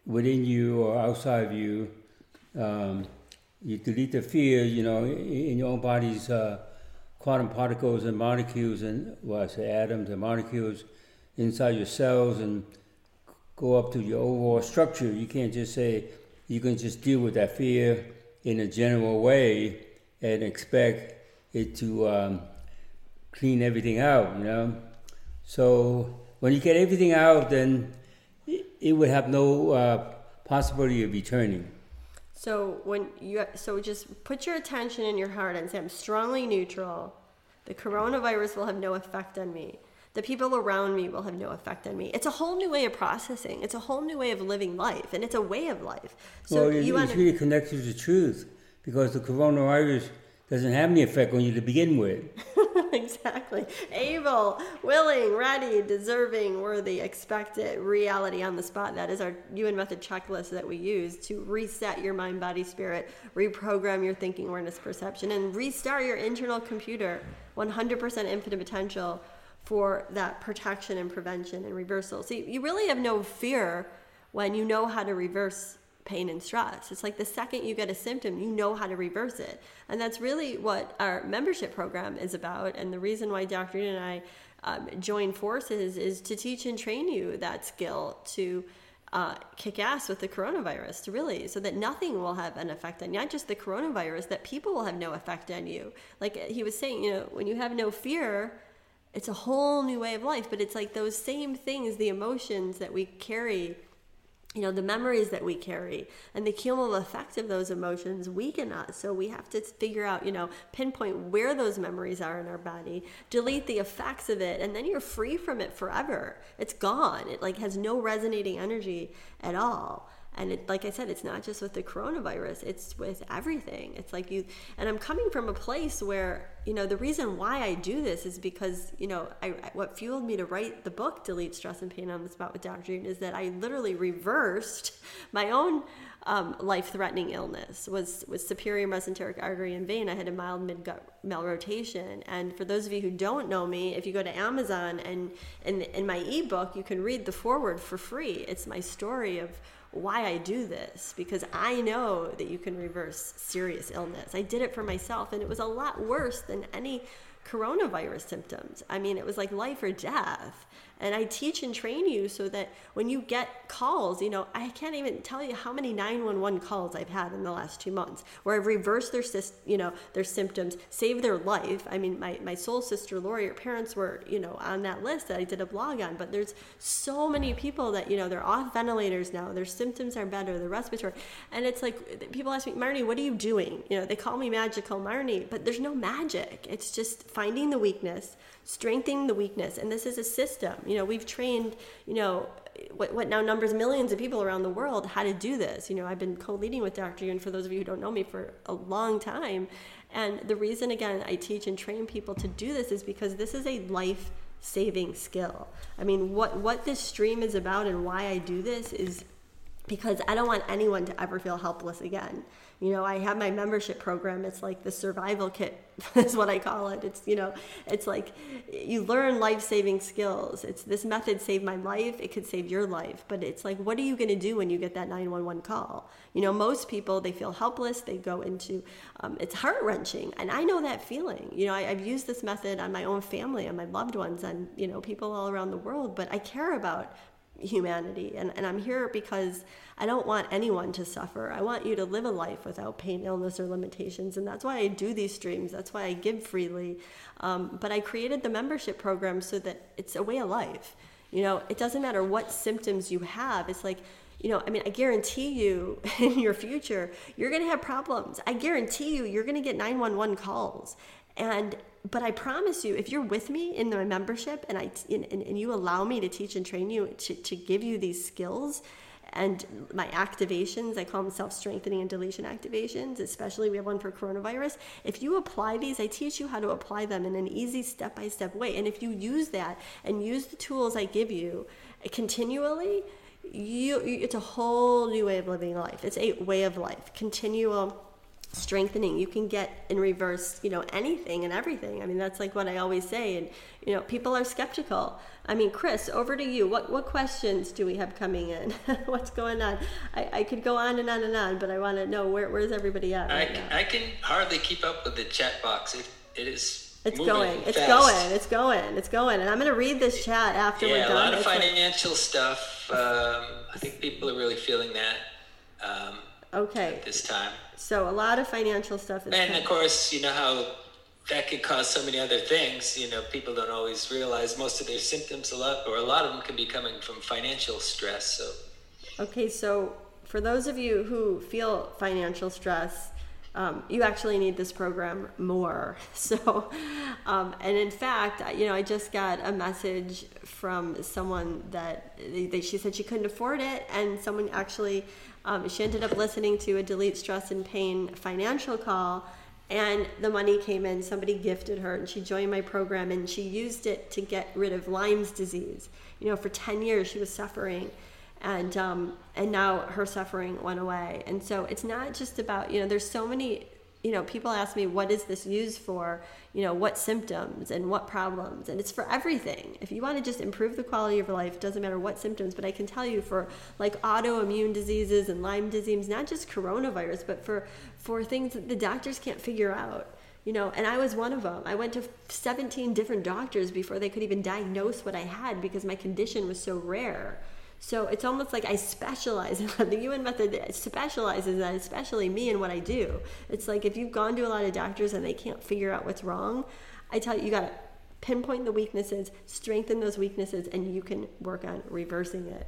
within you or outside of you. Um, you delete the fear, you know, in your own body's uh, quantum particles and molecules, and well, I say atoms and molecules inside your cells, and go up to your overall structure. You can't just say you can just deal with that fear in a general way and expect it to um, clean everything out, you know. So when you get everything out, then it would have no uh, possibility of returning. So when you so just put your attention in your heart and say, "I'm strongly neutral. The coronavirus will have no effect on me. The people around me will have no effect on me." It's a whole new way of processing. It's a whole new way of living life, and it's a way of life. So well, you it's really connected to the truth because the coronavirus doesn't have any effect on you to begin with. exactly. Able, willing, ready, deserving, worthy, expected, reality on the spot. That is our Yuen Method checklist that we use to reset your mind, body, spirit, reprogram your thinking, awareness, perception, and restart your internal computer 100% infinite potential for that protection and prevention and reversal. So you really have no fear when you know how to reverse pain and stress. It's like the second you get a symptom, you know how to reverse it. And that's really what our membership program is about. And the reason why Dr. and I um, join forces is to teach and train you that skill to uh, kick ass with the coronavirus, to really, so that nothing will have an effect on you. Not just the coronavirus, that people will have no effect on you. Like he was saying, you know, when you have no fear, it's a whole new way of life, but it's like those same things, the emotions that we carry you know the memories that we carry and the cumulative effect of those emotions weaken us. So we have to figure out you know pinpoint where those memories are in our body delete the effects of it and then you're free from it forever. It's gone. It like has no resonating energy at all and it, like i said it's not just with the coronavirus it's with everything it's like you and i'm coming from a place where you know the reason why i do this is because you know I, what fueled me to write the book delete stress and pain on the spot with dr Yuen is that i literally reversed my own um, life-threatening illness was was superior mesenteric artery and vein. I had a mild mid-gut malrotation, and for those of you who don't know me, if you go to Amazon and in in my ebook, you can read the foreword for free. It's my story of why I do this because I know that you can reverse serious illness. I did it for myself and it was a lot worse than any coronavirus symptoms. I mean, it was like life or death. And I teach and train you so that when you get calls, you know, I can't even tell you how many 911 calls I've had in the last two months where I've reversed their, you know, their symptoms, saved their life. I mean, my, my soul sister, Lori, her parents were, you know, on that list that I did a blog on, but there's so many people that, you know, they're off ventilators now. Their symptoms are better, the respiratory. And it's like, people ask me, Marnie, what are you doing? You know, they call me magical Marnie, but there's no magic. It's just finding the weakness, strengthening the weakness. And this is a system. You know, we've trained, you know, what, what now numbers millions of people around the world how to do this. You know, I've been co-leading with Dr. Yuen for those of you who don't know me for a long time. And the reason, again, I teach and train people to do this is because this is a life saving skill. I mean, what, what this stream is about and why I do this is because I don't want anyone to ever feel helpless again. You know, I have my membership program. It's like the survival kit is what I call it. It's, you know, it's like you learn life-saving skills. It's this method saved my life. It could save your life, but it's like what are you going to do when you get that 911 call? You know, most people they feel helpless. They go into um, it's heart-wrenching, and I know that feeling. You know, I, I've used this method on my own family, on my loved ones, and you know, people all around the world. But I care about humanity. And, and I'm here because I don't want anyone to suffer. I want you to live a life without pain, illness, or limitations. And that's why I do these streams. That's why I give freely. Um, but I created the membership program so that it's a way of life. You know, it doesn't matter what symptoms you have. It's like, you know, I mean, I guarantee you in your future, you're going to have problems. I guarantee you, you're going to get 911 calls. And but I promise you, if you're with me in the membership and I and, and you allow me to teach and train you to, to give you these skills and my activations, I call them self strengthening and deletion activations, especially we have one for coronavirus. If you apply these, I teach you how to apply them in an easy step by step way. And if you use that and use the tools I give you continually, you, it's a whole new way of living life. It's a way of life, continual strengthening. You can get in reverse you know anything and everything. I mean that's like what i always say and you know people are skeptical. I mean chris over to you. What what questions do we have coming in? What's going on? I, I could go on and on and on but i want to know where, where's everybody at right I, I can hardly keep up with the chat box. It, it is it's going. It's fast. going. It's going. It's going. And i'm going to read this chat after yeah, we're done a lot of it's financial like... stuff. Um, i think people are really feeling that. Um, okay at this time so a lot of financial stuff is. And of course, you know how that could cause so many other things. You know, people don't always realize most of their symptoms a lot, or a lot of them can be coming from financial stress. So. Okay, so for those of you who feel financial stress, um, you actually need this program more. So, um, and in fact, you know, I just got a message from someone that they, they, she said she couldn't afford it, and someone actually um, she ended up listening to a Delete Stress and Pain financial call, and the money came in. Somebody gifted her, and she joined my program, and she used it to get rid of Lyme's disease. You know, for 10 years she was suffering. And um, and now her suffering went away, and so it's not just about you know. There's so many you know, people ask me, what is this used for? You know, what symptoms and what problems? And it's for everything. If you want to just improve the quality of your life, doesn't matter what symptoms, but I can tell you for like autoimmune diseases and Lyme disease, not just coronavirus, but for, for things that the doctors can't figure out. You know, and I was one of them. I went to 17 different doctors before they could even diagnose what I had because my condition was so rare. So it's almost like I specialize. In that. The Yuen method specializes that, especially me and what I do. It's like if you've gone to a lot of doctors and they can't figure out what's wrong, I tell you, you got to pinpoint the weaknesses, strengthen those weaknesses, and you can work on reversing it.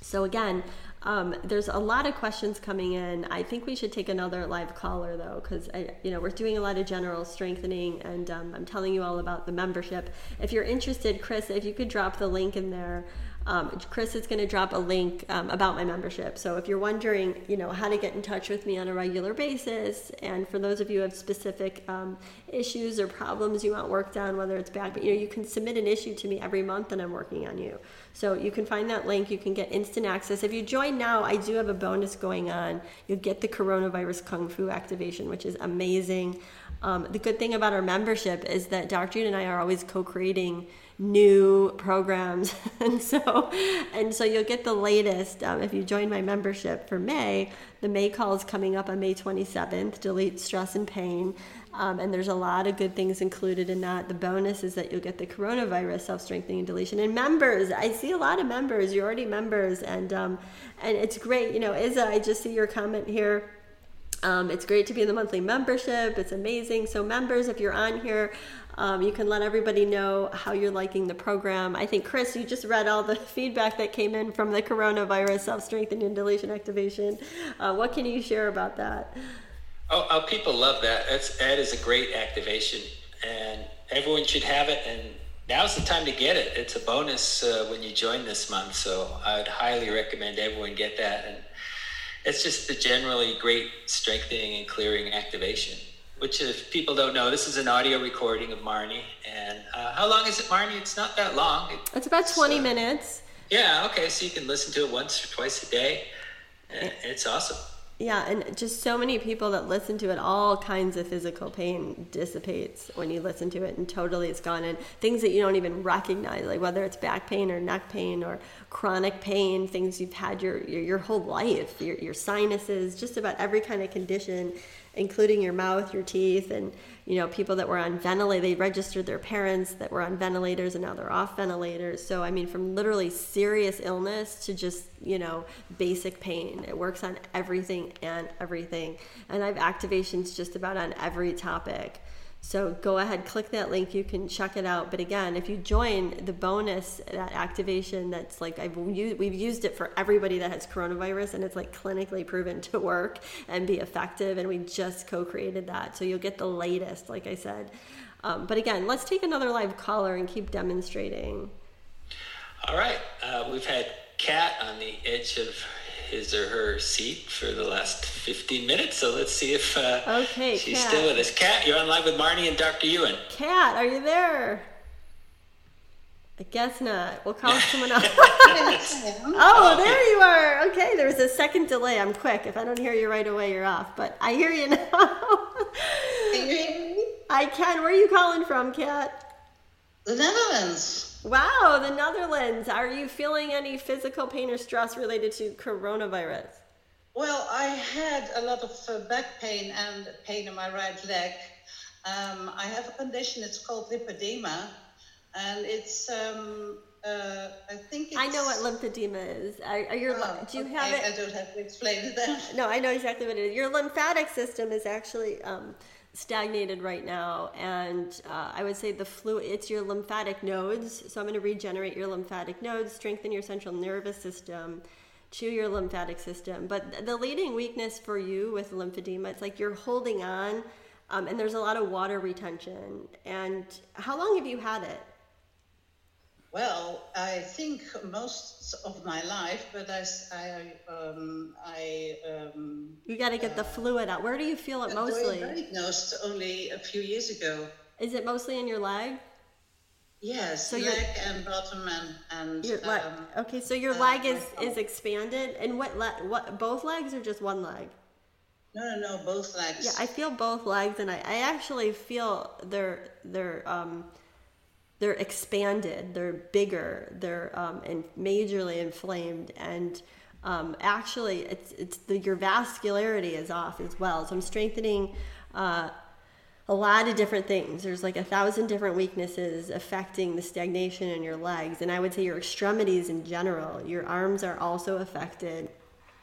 So again, um, there's a lot of questions coming in. I think we should take another live caller though, because you know we're doing a lot of general strengthening, and um, I'm telling you all about the membership. If you're interested, Chris, if you could drop the link in there. Um, Chris is going to drop a link um, about my membership. So if you're wondering, you know, how to get in touch with me on a regular basis, and for those of you who have specific um, issues or problems you want worked on, whether it's back, but you know, you can submit an issue to me every month, and I'm working on you. So you can find that link. You can get instant access. If you join now, I do have a bonus going on. You'll get the coronavirus kung fu activation, which is amazing. Um, the good thing about our membership is that Dr. Yuen and I are always co-creating new programs, and so and so you'll get the latest um, if you join my membership for May. The May call is coming up on May 27th. Delete stress and pain. Um, and there's a lot of good things included in that. The bonus is that you'll get the coronavirus self-strengthening deletion. And members, I see a lot of members. You're already members, and um, and it's great. You know, Isa, I just see your comment here. Um, it's great to be in the monthly membership. It's amazing. So members, if you're on here, um, you can let everybody know how you're liking the program. I think Chris, you just read all the feedback that came in from the coronavirus self-strengthening deletion activation. Uh, what can you share about that? Oh, oh, people love that. That's that is a great activation, and everyone should have it. And now's the time to get it. It's a bonus uh, when you join this month, so I'd highly recommend everyone get that. And it's just the generally great strengthening and clearing activation. Which, if people don't know, this is an audio recording of Marnie. And uh, how long is it, Marnie? It's not that long. It, it's about twenty uh, minutes. Yeah. Okay. So you can listen to it once or twice a day. And it's awesome. Yeah, and just so many people that listen to it, all kinds of physical pain dissipates when you listen to it, and totally it's gone. And things that you don't even recognize, like whether it's back pain or neck pain or chronic pain, things you've had your your, your whole life, your, your sinuses, just about every kind of condition, including your mouth, your teeth, and you know, people that were on ventilators, they registered their parents that were on ventilators and now they're off ventilators. So, I mean, from literally serious illness to just, you know, basic pain. It works on everything and everything. And I have activations just about on every topic. So go ahead, click that link. You can check it out. But again, if you join the bonus that activation, that's like I've used, we've used it for everybody that has coronavirus, and it's like clinically proven to work and be effective. And we just co-created that, so you'll get the latest, like I said. Um, but again, let's take another live caller and keep demonstrating. All right, uh, we've had Kat on the edge of his or her seat for the last 15 minutes. So let's see if uh, okay, she's Kat. still with us. Kat, you're on live with Marnie and Dr. Yuen. Kat, are you there? I guess not. We'll call someone else. oh, there you are. Okay, there was a second delay. I'm quick. If I don't hear you right away, you're off. But I hear you now. can you hear me? I can. Where are you calling from, Kat? The Netherlands. Wow, the Netherlands. Are you feeling any physical pain or stress related to coronavirus? Well, I had a lot of uh, back pain and pain in my right leg. Um, I have a condition, it's called lymphedema, and it's, um, uh, I think I know what lymphedema is. Are, are your, oh, do you okay. have it? I don't have to explain it then. No, I know exactly what it is. Your lymphatic system is actually um, stagnated right now and uh, i would say the fluid it's your lymphatic nodes so i'm going to regenerate your lymphatic nodes strengthen your central nervous system to your lymphatic system. But the leading weakness for you with lymphedema it's like you're holding on um, and there's a lot of water retention. And how long have you had it well, I think most of my life, but I, I, um, I um, you got to get uh, the fluid out. Where do you feel it mostly? I was diagnosed only a few years ago. Is it mostly in your leg? Yes, so leg and bottom and and. Your leg. Um, okay, so your uh, leg is is expanded, and what le- what both legs or just one leg? No, no, no, both legs. Yeah, I feel both legs, and I, I actually feel they're they're um they're expanded, they're bigger, they're um, and majorly inflamed, and um, actually, it's it's the, your vascularity is off as well. So I'm strengthening uh, a lot of different things. There's like a thousand different weaknesses affecting the stagnation in your legs, and I would say your extremities in general. Your arms are also affected.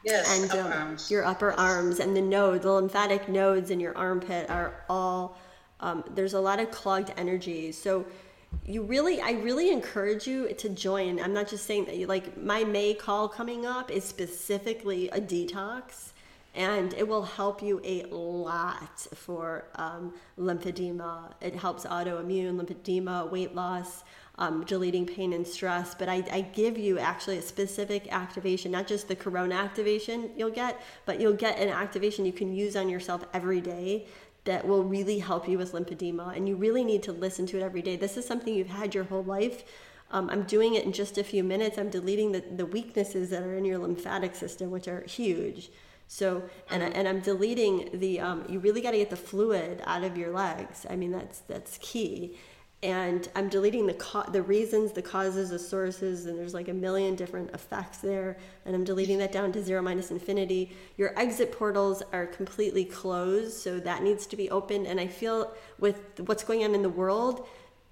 Yes, and um, your upper arms and the nodes, the lymphatic nodes in your armpit are all. Um, there's a lot of clogged energy. So you really i really encourage you to join. I'm not just saying that you like my may call coming up is specifically a detox and it will help you a lot for um, lymphedema. It helps autoimmune lymphedema weight loss um, deleting pain and stress. But I, I give you actually a specific activation not just the corona activation you'll get but you'll get an activation you can use on yourself every day that will really help you with lymphedema. And you really need to listen to it every day. This is something you've had your whole life. Um, I'm doing it in just a few minutes. I'm deleting the, the weaknesses that are in your lymphatic system, which are huge. So, and, I, and I'm deleting the, um, you really got to get the fluid out of your legs. I mean, that's, that's key. And I'm deleting the co- the reasons, the causes, the sources, and there's like a million different effects there. And I'm deleting that down to zero minus infinity. Your exit portals are completely closed, so that needs to be opened. And I feel with what's going on in the world,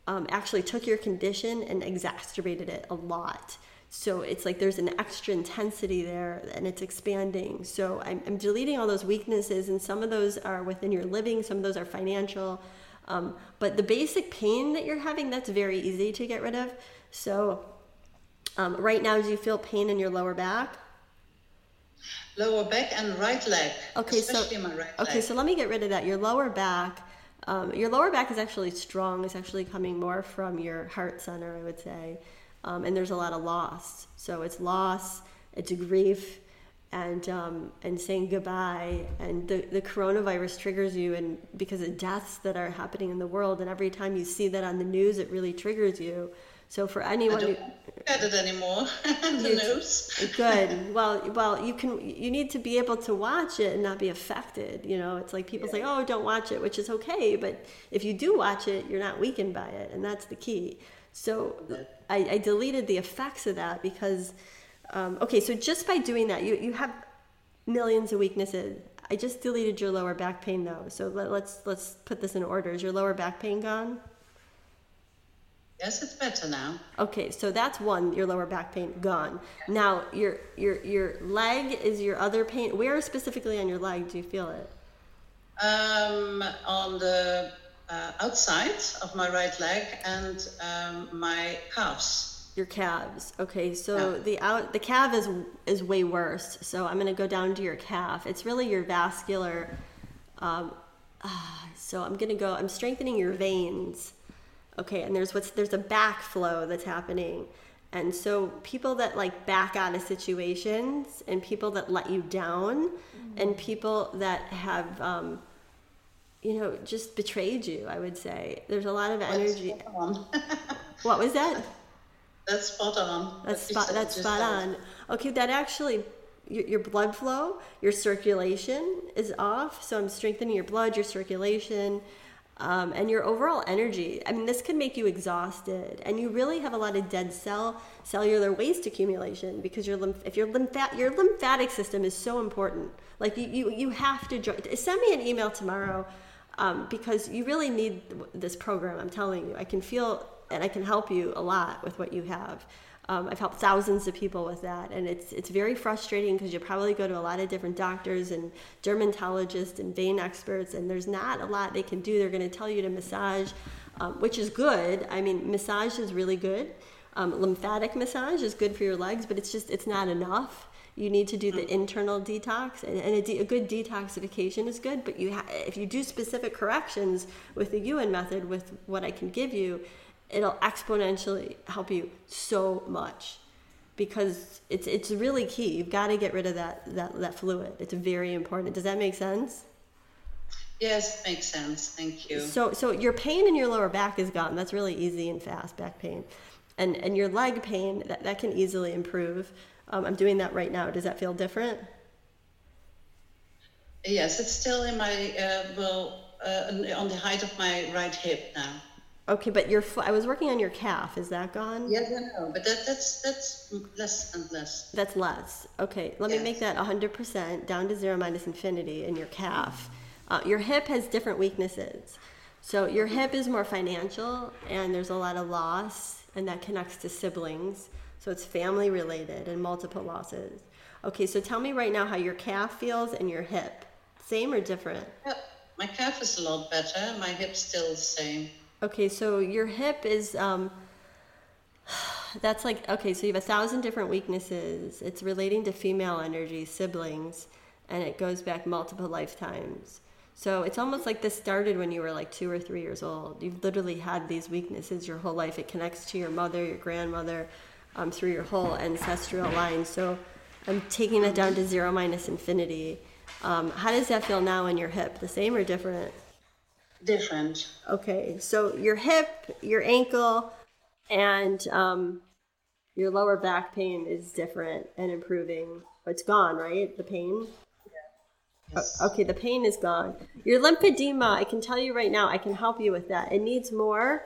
um, actually took your condition and exacerbated it a lot. So it's like there's an extra intensity there and it's expanding. So I'm, I'm deleting all those weaknesses, and some of those are within your living, some of those are financial um, but the basic pain that you're having, that's very easy to get rid of. So um, right now, do you feel pain in your lower back? Lower back and right leg. Okay, so right okay, leg. so let me get rid of that. Your lower back. Um, your lower back is actually strong. It's actually coming more from your heart center, I would say. Um, and there's a lot of loss. So it's loss, it's grief, and um, and saying goodbye and the, the coronavirus triggers you and because of deaths that are happening in the world and every time you see that on the news it really triggers you. So for anyone I don't who, get it anymore the news. good. Well well you can you need to be able to watch it and not be affected you know? It's like people yeah. say oh don't watch it which is okay but if you do watch it you're not weakened by it and that's the key. So I, I deleted the effects of that because um, okay, so just by doing that, you, you have millions of weaknesses. I just deleted your lower back pain though. So let, let's let's put this in order. Is your lower back pain gone? Yes, it's better now. Okay, so that's one, your lower back pain gone. Now your your your leg is your other pain. Where specifically on your leg do you feel it? Um, on the uh, outside of my right leg and um, my calves. Your calves. Okay, so yeah. the out the calf is is way worse. So I'm gonna go down to your calf. It's really your vascular. Um, uh, so I'm gonna go. I'm strengthening your veins. Okay, and there's what's there's a backflow that's happening. And so people that like back out of situations and people that let you down mm-hmm. and people that have um, you know just betrayed you, I would say. There's a lot of energy. what was that? That's spot on. That's spot. That's spot on. Okay, that actually your, your blood flow, your circulation is off. So I'm strengthening your blood, your circulation. Um, and your overall energy. I mean, this can make you exhausted, and you really have a lot of dead cell cellular waste accumulation because your lymph if your lymphat your lymphatic system is so important. Like you you, you have to join. Send me an email tomorrow um, because you really need this program. I'm telling you, I can feel and I can help you a lot with what you have. Um, I've helped thousands of people with that, and it's it's very frustrating because you probably go to a lot of different doctors and dermatologists and vein experts, and there's not a lot they can do. They're going to tell you to massage, um, which is good. I mean, massage is really good. Um, lymphatic massage is good for your legs, but it's just it's not enough. You need to do the internal detox, and, and a, de- a, good detoxification is good. But you ha- if you do specific corrections with the Yuen method, with what I can give you, it'll exponentially help you so much because it's it's really key. You've got to get rid of that that that fluid. It's very important. Does that make sense? Yes, makes sense. Thank you. So so your pain in your lower back is gone. That's really easy and fast back pain. And and your leg pain that, that can easily improve. Um, I'm doing that right now. Does that feel different? Yes, it's still in my uh, well uh, on the height of my right hip now. Okay, but your I was working on your calf. Is that gone? Yeah, I know, but that, that's that's less and less. That's less. Okay, let yes. me make that 100% down to zero minus infinity in your calf. Uh, your hip has different weaknesses. So your hip is more financial, and there's a lot of loss, and that connects to siblings. So it's family related and multiple losses. Okay, so tell me right now how your calf feels and your hip. Same or different? Yeah, my calf is a lot better. My hip's still the same. Okay, so your hip is um, that's like okay, so you have a thousand different weaknesses. It's relating to female energy, siblings, and it goes back multiple lifetimes. So it's almost like this started when you were like two or three years old. You've literally had these weaknesses your whole life. It connects to your mother, your grandmother, um, through your whole ancestral line. So I'm taking that down to zero minus infinity. Um, how does that feel now in your hip? The same or different? Different. Okay, so your hip, your ankle, and um, your lower back pain is different and improving. It's gone, right? The pain. Yes. Okay, the pain is gone. Your lymphedema, I can tell you right now, I can help you with that. It needs more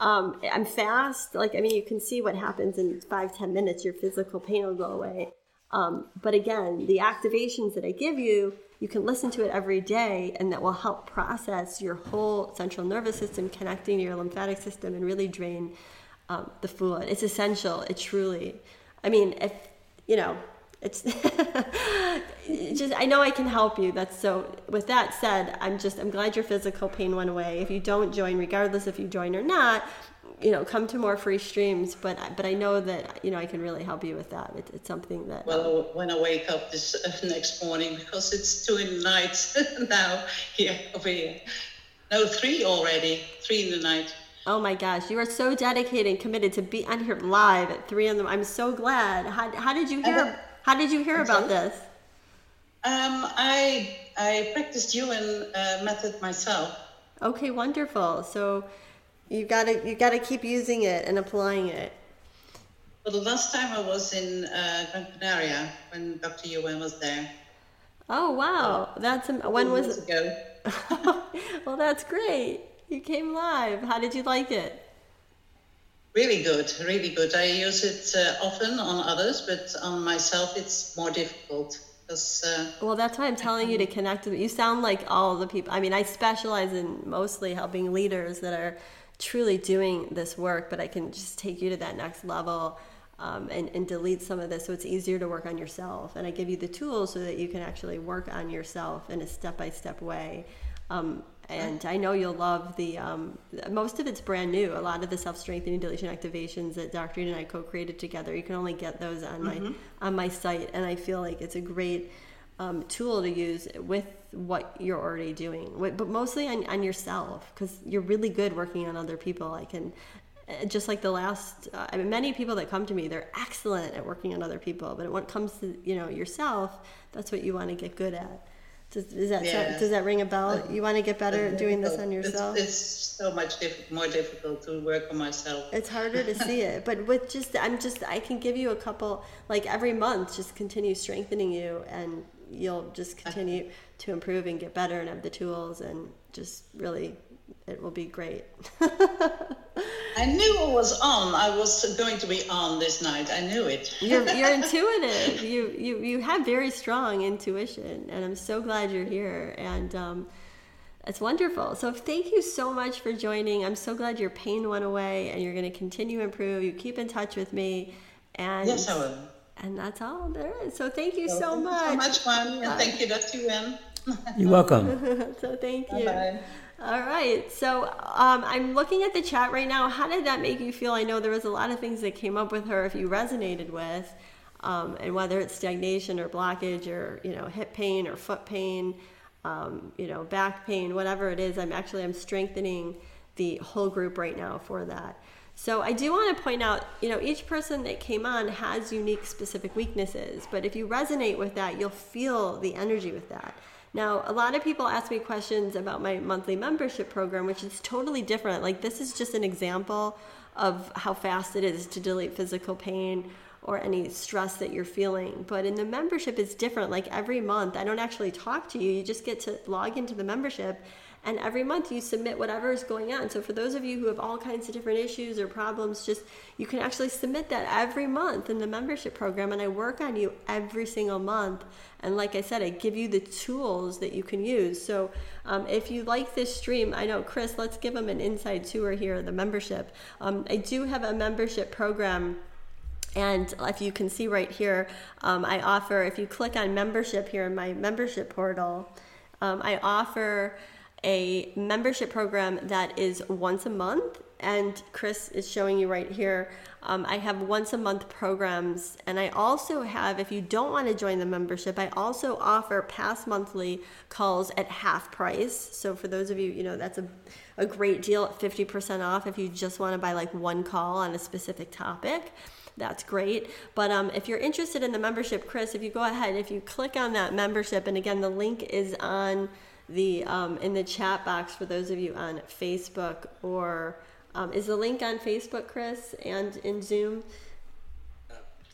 Um, I'm fast. Like, I mean, you can see what happens in five, ten minutes. Your physical pain will go away. Um, but again, the activations that I give you, you can listen to it every day, and that will help process your whole central nervous system, connecting your lymphatic system, and really drain um, the fluid. It's essential. It truly. I mean, if you know, it's just I know I can help you. That's so. With that said, I'm just I'm glad your physical pain went away. If you don't join, regardless if you join or not, you know, come to more free streams. But but I know that you know I can really help you with that. It, it's something that. Well, when I wake up this uh, next morning because it's two in the night now here over here. No, three already. Three in the night. Oh my gosh, you are so dedicated and committed to be on here live at three in the. I'm so glad. How, how did you hear? How did you hear about this? Um, I I practiced Yuen uh, method myself. Okay, wonderful. So you gotta you gotta keep using it and applying it. Well, the last time I was in uh, Gran Canaria when Dr. Yuen was there. Oh wow, uh, that's when was it? Ago. well, that's great. You came live. How did you like it? Really good, really good. I use it uh, often on others, but on myself it's more difficult. Because, uh, well, that's why I'm telling you to connect with. You sound like all the people. I mean, I specialize in mostly helping leaders that are truly doing this work, but I can just take you to that next level um, and, and delete some of this so it's easier to work on yourself. And I give you the tools so that you can actually work on yourself in a step by step way. Um, and I know you'll love the um, most of it's brand new. A lot of the self strengthening deletion activations that Dr. and I co created together, you can only get those on mm-hmm. my on my site, and I feel like it's a great um, tool to use with what you're already doing, but mostly on, on yourself because you're really good working on other people. I can uh, just like the last uh, I mean, many people that come to me they're excellent at working on other people but when it comes to you know yourself that's what you want to get good at does, does that yeah. does that ring a bell? You want to get better at doing this on yourself? It's, it's so much diff- more difficult to work on myself. It's harder to see it, but with just I'm just I can give you a couple like every month. Just continue strengthening you, and you'll just continue to improve and get better and have the tools and just really it will be great. I knew it was on. I was going to be on this night. I knew it. you're, you're intuitive. You, you you have very strong intuition, and I'm so glad you're here. And um, it's wonderful. So thank you so much for joining. I'm so glad your pain went away, and you're going to continue to improve. You keep in touch with me, and yes, I will. And that's all there is. So thank you so, so much. so much fun, and thank you, Dr. Yuen. You're welcome. so thank you. Bye-bye. All right. So um, I'm looking at the chat right now. How did that make you feel? I know there was a lot of things that came up with her if you resonated with, um, and whether it's stagnation or blockage or you know hip pain or foot pain, um, you know back pain, whatever it is. I'm actually I'm strengthening the whole group right now for that. So I do want to point out, you know, each person that came on has unique specific weaknesses, but if you resonate with that, you'll feel the energy with that. Now, a lot of people ask me questions about my monthly membership program, which is totally different. Like, this is just an example of how fast it is to delete physical pain or any stress that you're feeling. But in the membership, it's different. Like, every month, I don't actually talk to you, you just get to log into the membership and every month you submit whatever is going on. So for those of you who have all kinds of different issues or problems, just you can actually submit that every month in the membership program. And I work on you every single month. And like I said, I give you the tools that you can use. So um, if you like this stream, I know Chris, let's give them an inside tour here of the membership. Um, I do have a membership program. And if you can see right here, um, I offer, if you click on membership here in my membership portal, um, I offer a membership program that is once a month. And Chris is showing you right here. Um, I have once a month programs, and I also have, if you don't want to join the membership, I also offer past monthly calls at half price. So for those of you, you know, that's a, a great deal at 50% off if you just want to buy like one call on a specific topic that's great. But um, if you're interested in the membership, Chris, if you go ahead, if you click on that membership, and again, the link is on the um, in the chat box for those of you on Facebook or um, is the link on Facebook, Chris, and in Zoom?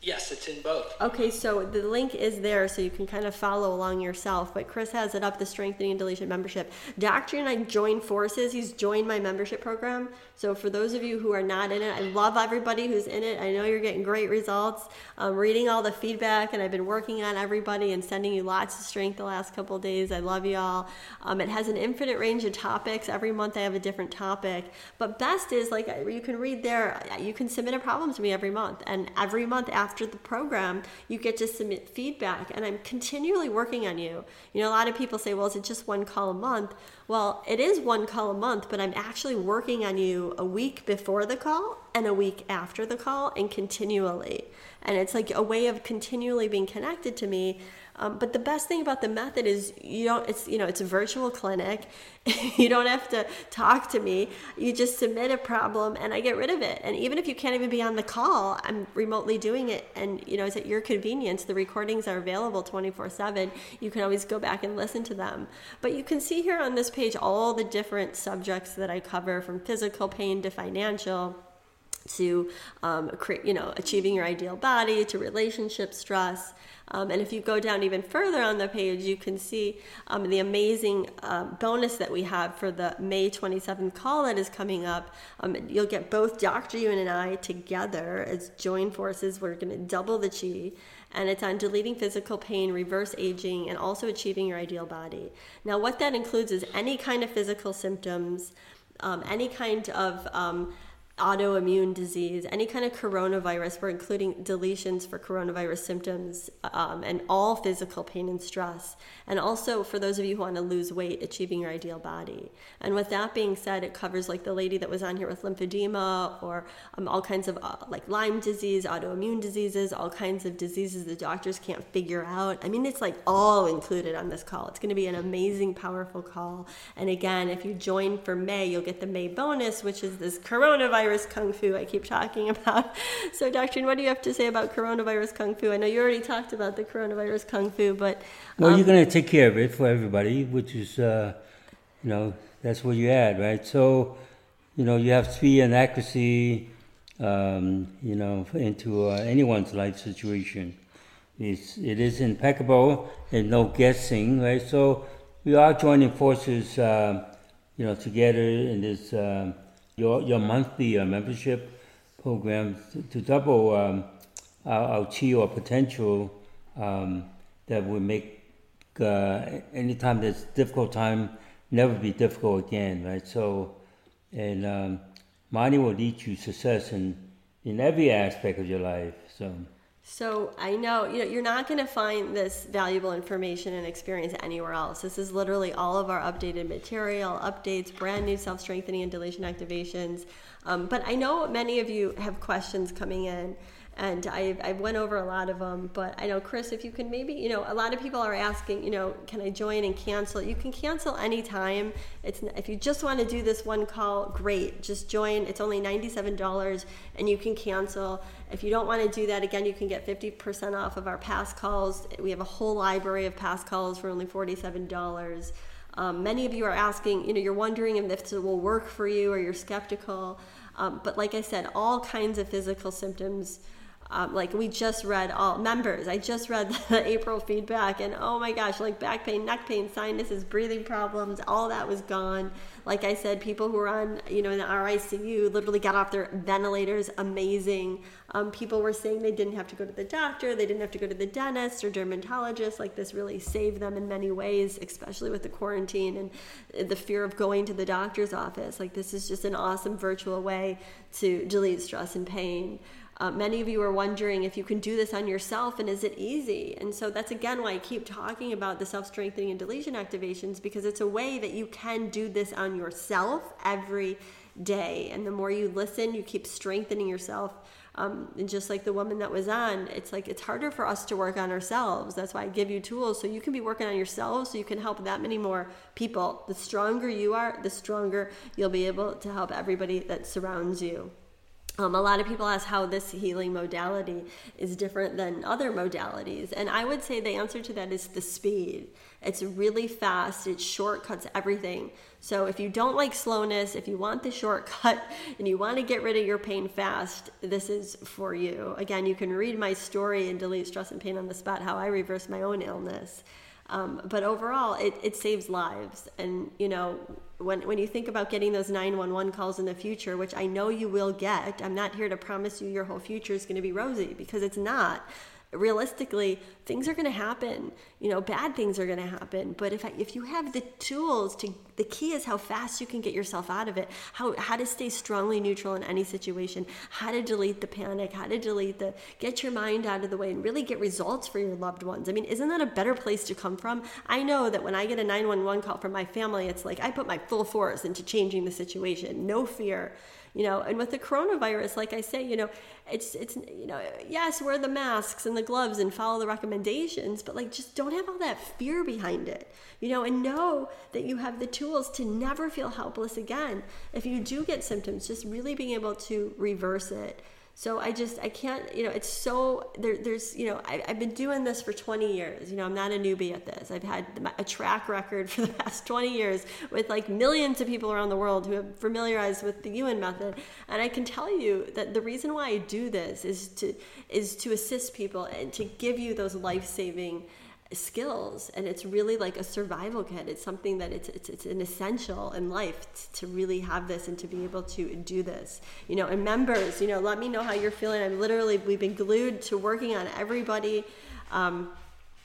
Yes, it's in both. Okay, so the link is there so you can kind of follow along yourself. But Chris has it up the Strengthening and Deletion membership. Doctor and I joined forces. He's joined my membership program. So for those of you who are not in it, I love everybody who's in it. I know you're getting great results. I'm reading all the feedback, and I've been working on everybody and sending you lots of strength the last couple days. I love you all. Um, it has an infinite range of topics. Every month I have a different topic. But best is like you can read there. You can submit a problem to me every month, and every month after the program, you get to submit feedback. And I'm continually working on you. You know, a lot of people say, "Well, is it just one call a month?" Well, it is one call a month, but I'm actually working on you a week before the call and a week after the call and continually. And it's like a way of continually being connected to me um, but the best thing about the method is you don't. It's you know it's a virtual clinic. you don't have to talk to me. You just submit a problem and I get rid of it. And even if you can't even be on the call, I'm remotely doing it. And you know it's at your convenience. The recordings are available 24/7. You can always go back and listen to them. But you can see here on this page all the different subjects that I cover, from physical pain to financial to um, you know achieving your ideal body to relationship stress um, and if you go down even further on the page, you can see um, the amazing uh, bonus that we have for the May 27th call that is coming up. Um, you'll get both Dr. Yuen and I together as joint forces. We're going to double the chi and it's on deleting physical pain, reverse aging, and also achieving your ideal body. Now, what that includes is any kind of physical symptoms, um, any kind of um, autoimmune disease, any kind of coronavirus, we're including deletions for coronavirus symptoms um, and all physical pain and stress. And also for those of you who want to lose weight, achieving your ideal body. And with that being said, it covers like the lady that was on here with lymphedema or um, all kinds of uh, like Lyme disease, autoimmune diseases, all kinds of diseases the doctors can't figure out. I mean, it's like all included on this call. It's going to be an amazing, powerful call. And again, if you join for May, you'll get the May bonus, which is this coronavirus coronavirus kung fu I keep talking about. So, Doctor, what do you have to say about coronavirus kung fu? I know you already talked about the coronavirus kung fu, but um, well, you're going to take care of it for everybody, which is, uh, you know, that's what you add, right? So, you know, you have speed and accuracy, um, you know, into uh, anyone's life situation. It's, it is impeccable and no guessing, right? So we are joining forces, uh, you know, together in this uh, your, your monthly uh, membership program to, to double um, our, our chi or potential um, that would make uh, anytime that's difficult time never be difficult again, right? So, and um, money will lead you success in, in every aspect of your life. So. So I know you know you're not going to find this valuable information and experience anywhere else. This is literally all of our updated material, updates, brand new self strengthening and deletion activations. Um, but I know many of you have questions coming in and I, I went over a lot of them. But I know, Chris, if you can maybe, you know, a lot of people are asking, you know, can I join and cancel? You can cancel anytime. It's if you just want to do this one call, great. Just join. It's only ninety-seven dollars, and you can cancel. If you don't want to do that, again, you can get fifty percent off of our past calls. We have a whole library of past calls for only forty-seven dollars. Um, many of you are asking, you know, you're wondering if this will work for you or you're skeptical. Um, but like I said, all kinds of physical symptoms um, like we just read all members i just read the april feedback and oh my gosh like back pain neck pain sinuses breathing problems all that was gone. Like i said people who were on you know in the ricu literally got off their ventilators amazing. Um, people were saying they didn't have to go to the doctor they didn't have to go to the dentist or dermatologist. Like this really saved them in many ways especially with the quarantine and the fear of going to the doctor's office. Like this is just an awesome virtual way to delete stress and pain uh, many of you are wondering if you can do this on yourself and is it easy? And so that's again why I keep talking about the self strengthening and deletion activations because it's a way that you can do this on yourself every day. And the more you listen, you keep strengthening yourself. Um, and just like the woman that was on, it's like it's harder for us to work on ourselves. That's why I give you tools so you can be working on yourself so you can help that many more people. The stronger you are, the stronger you'll be able to help everybody that surrounds you. Um, a lot of people ask how this healing modality is different than other modalities. And I would say the answer to that is the speed. It's really fast, it shortcuts everything. So if you don't like slowness, if you want the shortcut and you want to get rid of your pain fast, this is for you. Again, you can read my story and delete stress and pain on the spot, how I reversed my own illness. Um, but overall, it, it saves lives. And, you know, when, when you think about getting those 911 calls in the future, which I know you will get, I'm not here to promise you your whole future is going to be rosy because it's not realistically things are going to happen. You know bad things are going to happen. But if I, if you have the tools to the key is how fast you can get yourself out of it. How how to stay strongly neutral in any situation. How to delete the panic. How to delete the get your mind out of the way and really get results for your loved ones. I mean isn't that a better place to come from? I know that when i get a 911 call from my family it's like i put my full force into changing the situation. No fear you know and with the coronavirus like i say you know it's it's you know yes wear the masks and the gloves and follow the recommendations but like just don't have all that fear behind it you know and know that you have the tools to never feel helpless again. If you do get symptoms just really being able to reverse it so I just, I can't, you know, it's so, there, there's, you know, I, have been doing this for 20 years. You know, I'm not a newbie at this. I've had a track record for the past 20 years with like millions of people around the world who have familiarized with the Yuen method. And I can tell you that the reason why I do this is to, is to assist people and to give you those life saving skills and it's really like a survival kit. It's something that it's, it's it's an essential in life to really have this and to be able to do this. You know and members you know let me know how you're feeling. I'm literally we've been glued to working on everybody um,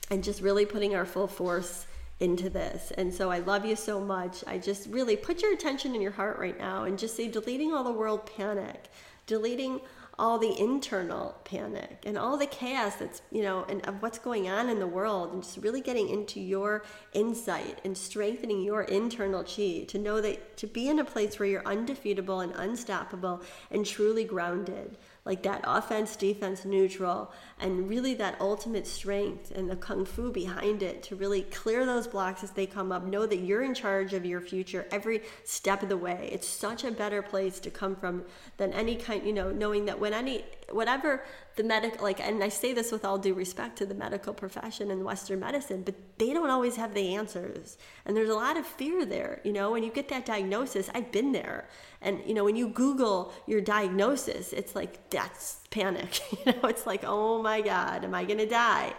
and just really putting our full force into this. And so i love you so much. I just really put your attention in your heart right now and just say deleting all the world panic deleting all the internal panic and all the chaos that's you know and of what's going on in the world and just really getting into your insight and strengthening your internal chi to know that to be in a place where you're undefeatable and unstoppable and truly grounded like that offense, defense, neutral, and really that ultimate strength and the kung fu behind it to really clear those blocks as they come up. Know that you're in charge of your future every step of the way. It's such a better place to come from than any kind, you know, knowing that when any, whatever the medical like and i say this with all due respect to the medical profession and western medicine but they don't always have the answers. And there's a lot of fear there you know when you get that diagnosis i've been there. And you know when you google your diagnosis it's like that's panic you know it's like oh my god am i going to die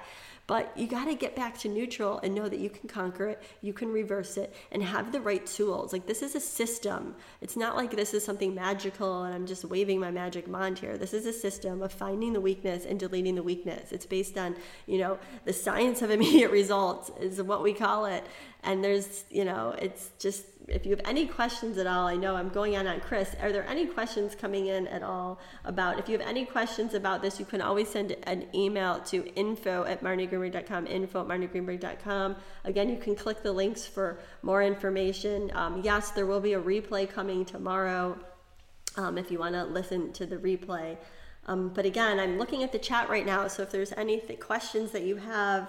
but you got to get back to neutral and know that you can conquer it, you can reverse it, and have the right tools. Like, this is a system. It's not like this is something magical and I'm just waving my magic wand here. This is a system of finding the weakness and deleting the weakness. It's based on, you know, the science of immediate results, is what we call it. And there's, you know, it's just if you have any questions at all, I know I'm going on on Chris. Are there any questions coming in at all about? If you have any questions about this, you can always send an email to info at marniegreenberg.com. Info at marniegreenberg.com. Again, you can click the links for more information. Um, yes, there will be a replay coming tomorrow. Um, if you want to listen to the replay. Um, but again, I'm looking at the chat right now, so if there's any th- questions that you have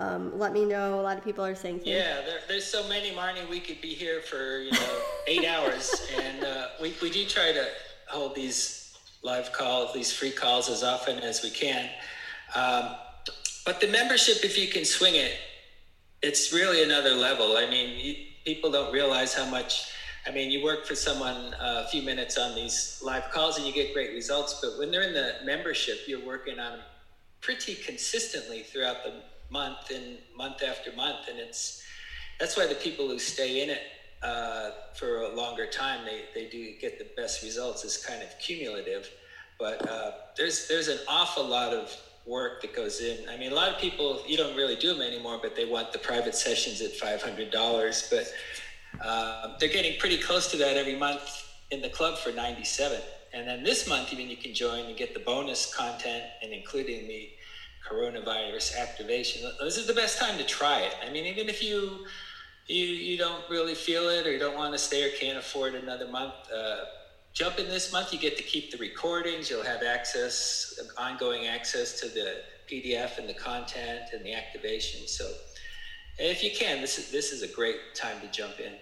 um, let me know. A lot of people are saying things. Yeah, there, there's so many, Marnie. We could be here for you know eight hours, and uh, we we do try to hold these live calls, these free calls, as often as we can. Um, but the membership, if you can swing it, it's really another level. I mean, you, people don't realize how much. I mean, you work for someone uh, a few minutes on these live calls and you get great results, but when they're in the membership, you're working on pretty consistently throughout the month and month after month, and it's that's why the people who stay in it uh, for a longer time they, they do get the best results. It's kind of cumulative, but uh, there's there's an awful lot of work that goes in. I mean, a lot of people you don't really do them anymore, but they want the private sessions at five hundred dollars, but um, they're getting pretty close to that every month in the club for ninety seven. And then this month, even you can join and get the bonus content and including the coronavirus activation. This is the best time to try it. I mean, even if you you you don't really feel it or you don't want to stay or can't afford another month, uh, jump in this month. You get to keep the recordings. You'll have access, ongoing access to the PDF and the content and the activation. So, if you can, this is this is a great time to jump in.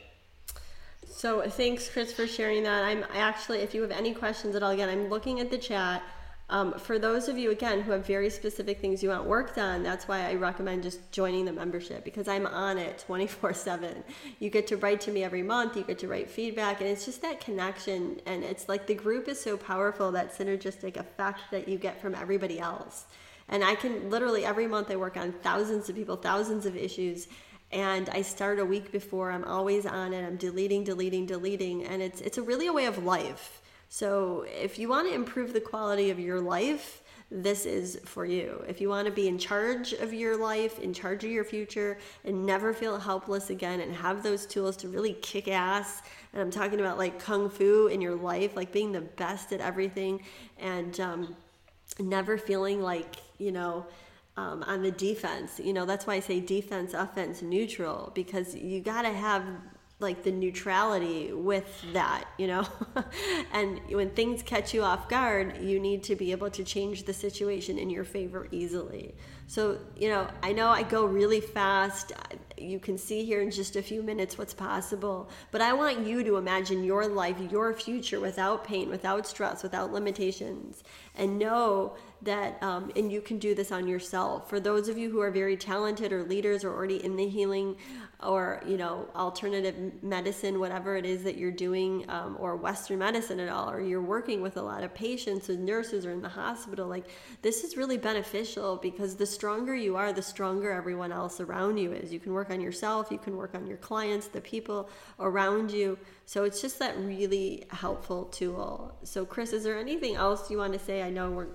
So thanks, Chris, for sharing that. I'm actually, if you have any questions at all, again, I'm looking at the chat. Um, for those of you, again, who have very specific things you want worked on, that's why I recommend just joining the membership because I'm on it 24 7. You get to write to me every month, you get to write feedback, and it's just that connection. And it's like the group is so powerful, that synergistic effect that you get from everybody else. And I can literally every month I work on thousands of people, thousands of issues. And I start a week before. I'm always on it. I'm deleting, deleting, deleting, and it's it's a really a way of life so, if you want to improve the quality of your life, this is for you. If you want to be in charge of your life, in charge of your future, and never feel helpless again, and have those tools to really kick ass, and I'm talking about like kung fu in your life, like being the best at everything, and um, never feeling like, you know, um, on the defense. You know, that's why I say defense, offense, neutral, because you got to have like the neutrality with that, you know? and when things catch you off guard, you need to be able to change the situation in your favor easily. So, you know, I know I go really fast. You can see here in just a few minutes what's possible, but I want you to imagine your life, your future without pain, without stress, without limitations, and know that um, and you can do this on yourself. For those of you who are very talented or leaders or already in the healing or you know alternative medicine whatever it is that you're doing um, or western medicine at all or you're working with a lot of patients and nurses or in the hospital like this is really beneficial because the stronger you are the stronger everyone else around you is you can work on yourself you can work on your clients the people around you so it's just that really helpful tool so chris is there anything else you want to say i know we're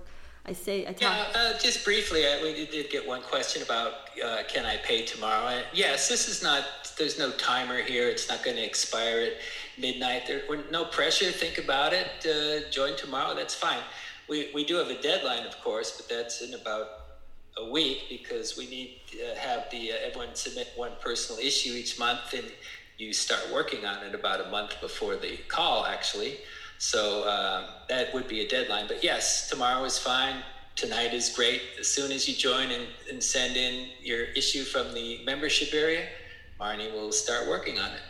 I say, I talk. Yeah, uh, just briefly, I, we did get one question about uh, can I pay tomorrow? Yes, this is not. There's no timer here. It's not going to expire at midnight. There, no pressure. Think about it. Uh, join tomorrow. That's fine. We we do have a deadline, of course, but that's in about a week because we need to have the uh, everyone submit one personal issue each month, and you start working on it about a month before the call, actually. So um, that would be a deadline. But yes, tomorrow is fine. Tonight is great. As soon as you join and, and send in your issue from the membership area, Marnie will start working on it.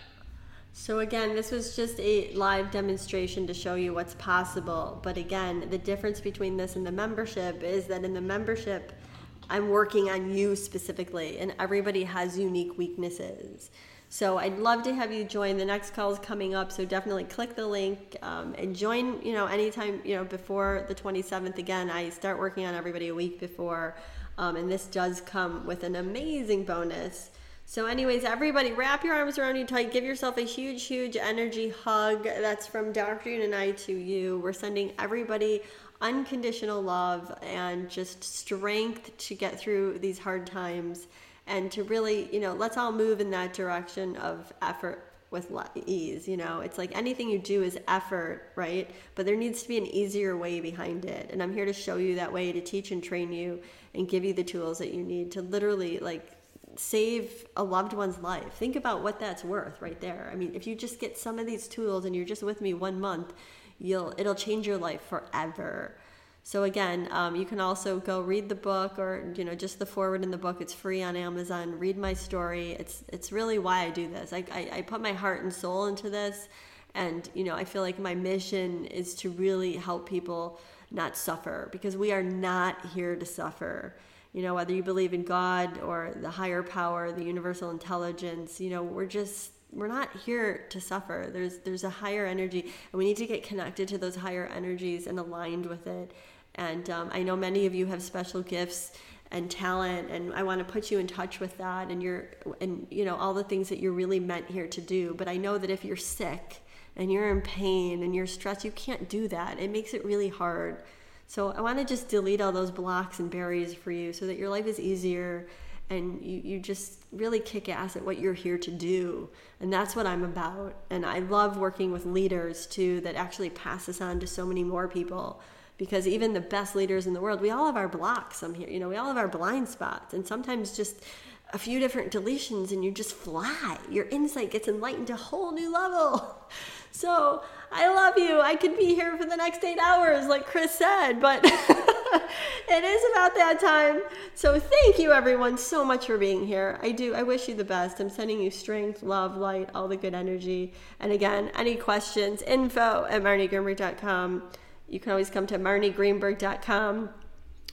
So, again, this was just a live demonstration to show you what's possible. But again, the difference between this and the membership is that in the membership, I'm working on you specifically, and everybody has unique weaknesses. So I'd love to have you join. The next call is coming up, so definitely click the link um, and join. You know, anytime you know before the 27th. Again, I start working on everybody a week before, um, and this does come with an amazing bonus. So, anyways, everybody, wrap your arms around you tight. Give yourself a huge, huge energy hug. That's from Dr. Yuen and I to you. We're sending everybody unconditional love and just strength to get through these hard times and to really, you know, let's all move in that direction of effort with ease. You know, it's like anything you do is effort, right? But there needs to be an easier way behind it. And I'm here to show you that way to teach and train you and give you the tools that you need to literally like save a loved one's life. Think about what that's worth right there. I mean, if you just get some of these tools and you're just with me one month, you'll it'll change your life forever. So again, um, you can also go read the book or you know just the forward in the book. It's free on Amazon. Read my story. It's it's really why I do this. I, I, I put my heart and soul into this, and you know I feel like my mission is to really help people not suffer because we are not here to suffer. You know whether you believe in God or the higher power, the universal intelligence. You know we're just we're not here to suffer. There's there's a higher energy, and we need to get connected to those higher energies and aligned with it. And um, I know many of you have special gifts and talent, and I want to put you in touch with that and you're and you know all the things that you're really meant here to do. But I know that if you're sick and you're in pain and you're stressed, you can't do that. It makes it really hard. So I want to just delete all those blocks and barriers for you so that your life is easier and you, you just really kick ass at what you're here to do. And that's what I'm about. And I love working with leaders too that actually pass this on to so many more people because even the best leaders in the world, we all have our blocks. Some here, you know, we all have our blind spots, and sometimes just a few different deletions, and you just fly. Your insight gets enlightened to a whole new level. So I love you. I could be here for the next eight hours, like Chris said, but it is about that time. So thank you, everyone, so much for being here. I do. I wish you the best. I'm sending you strength, love, light, all the good energy. And again, any questions, info at marniegreenberg.com. You can always come to marniegreenberg.com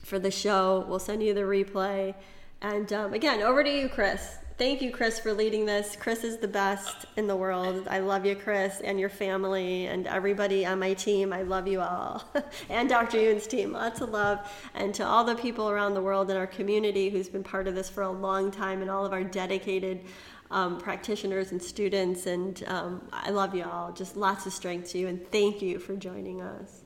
for the show. We'll send you the replay. And um, again, over to you, Chris. Thank you, Chris, for leading this. Chris is the best in the world. I love you, Chris, and your family, and everybody on my team. I love you all. and Dr. Yuen's team. Lots of love. And to all the people around the world in our community who's been part of this for a long time, and all of our dedicated um, practitioners and students. And um, I love you all. Just lots of strength to you, and thank you for joining us.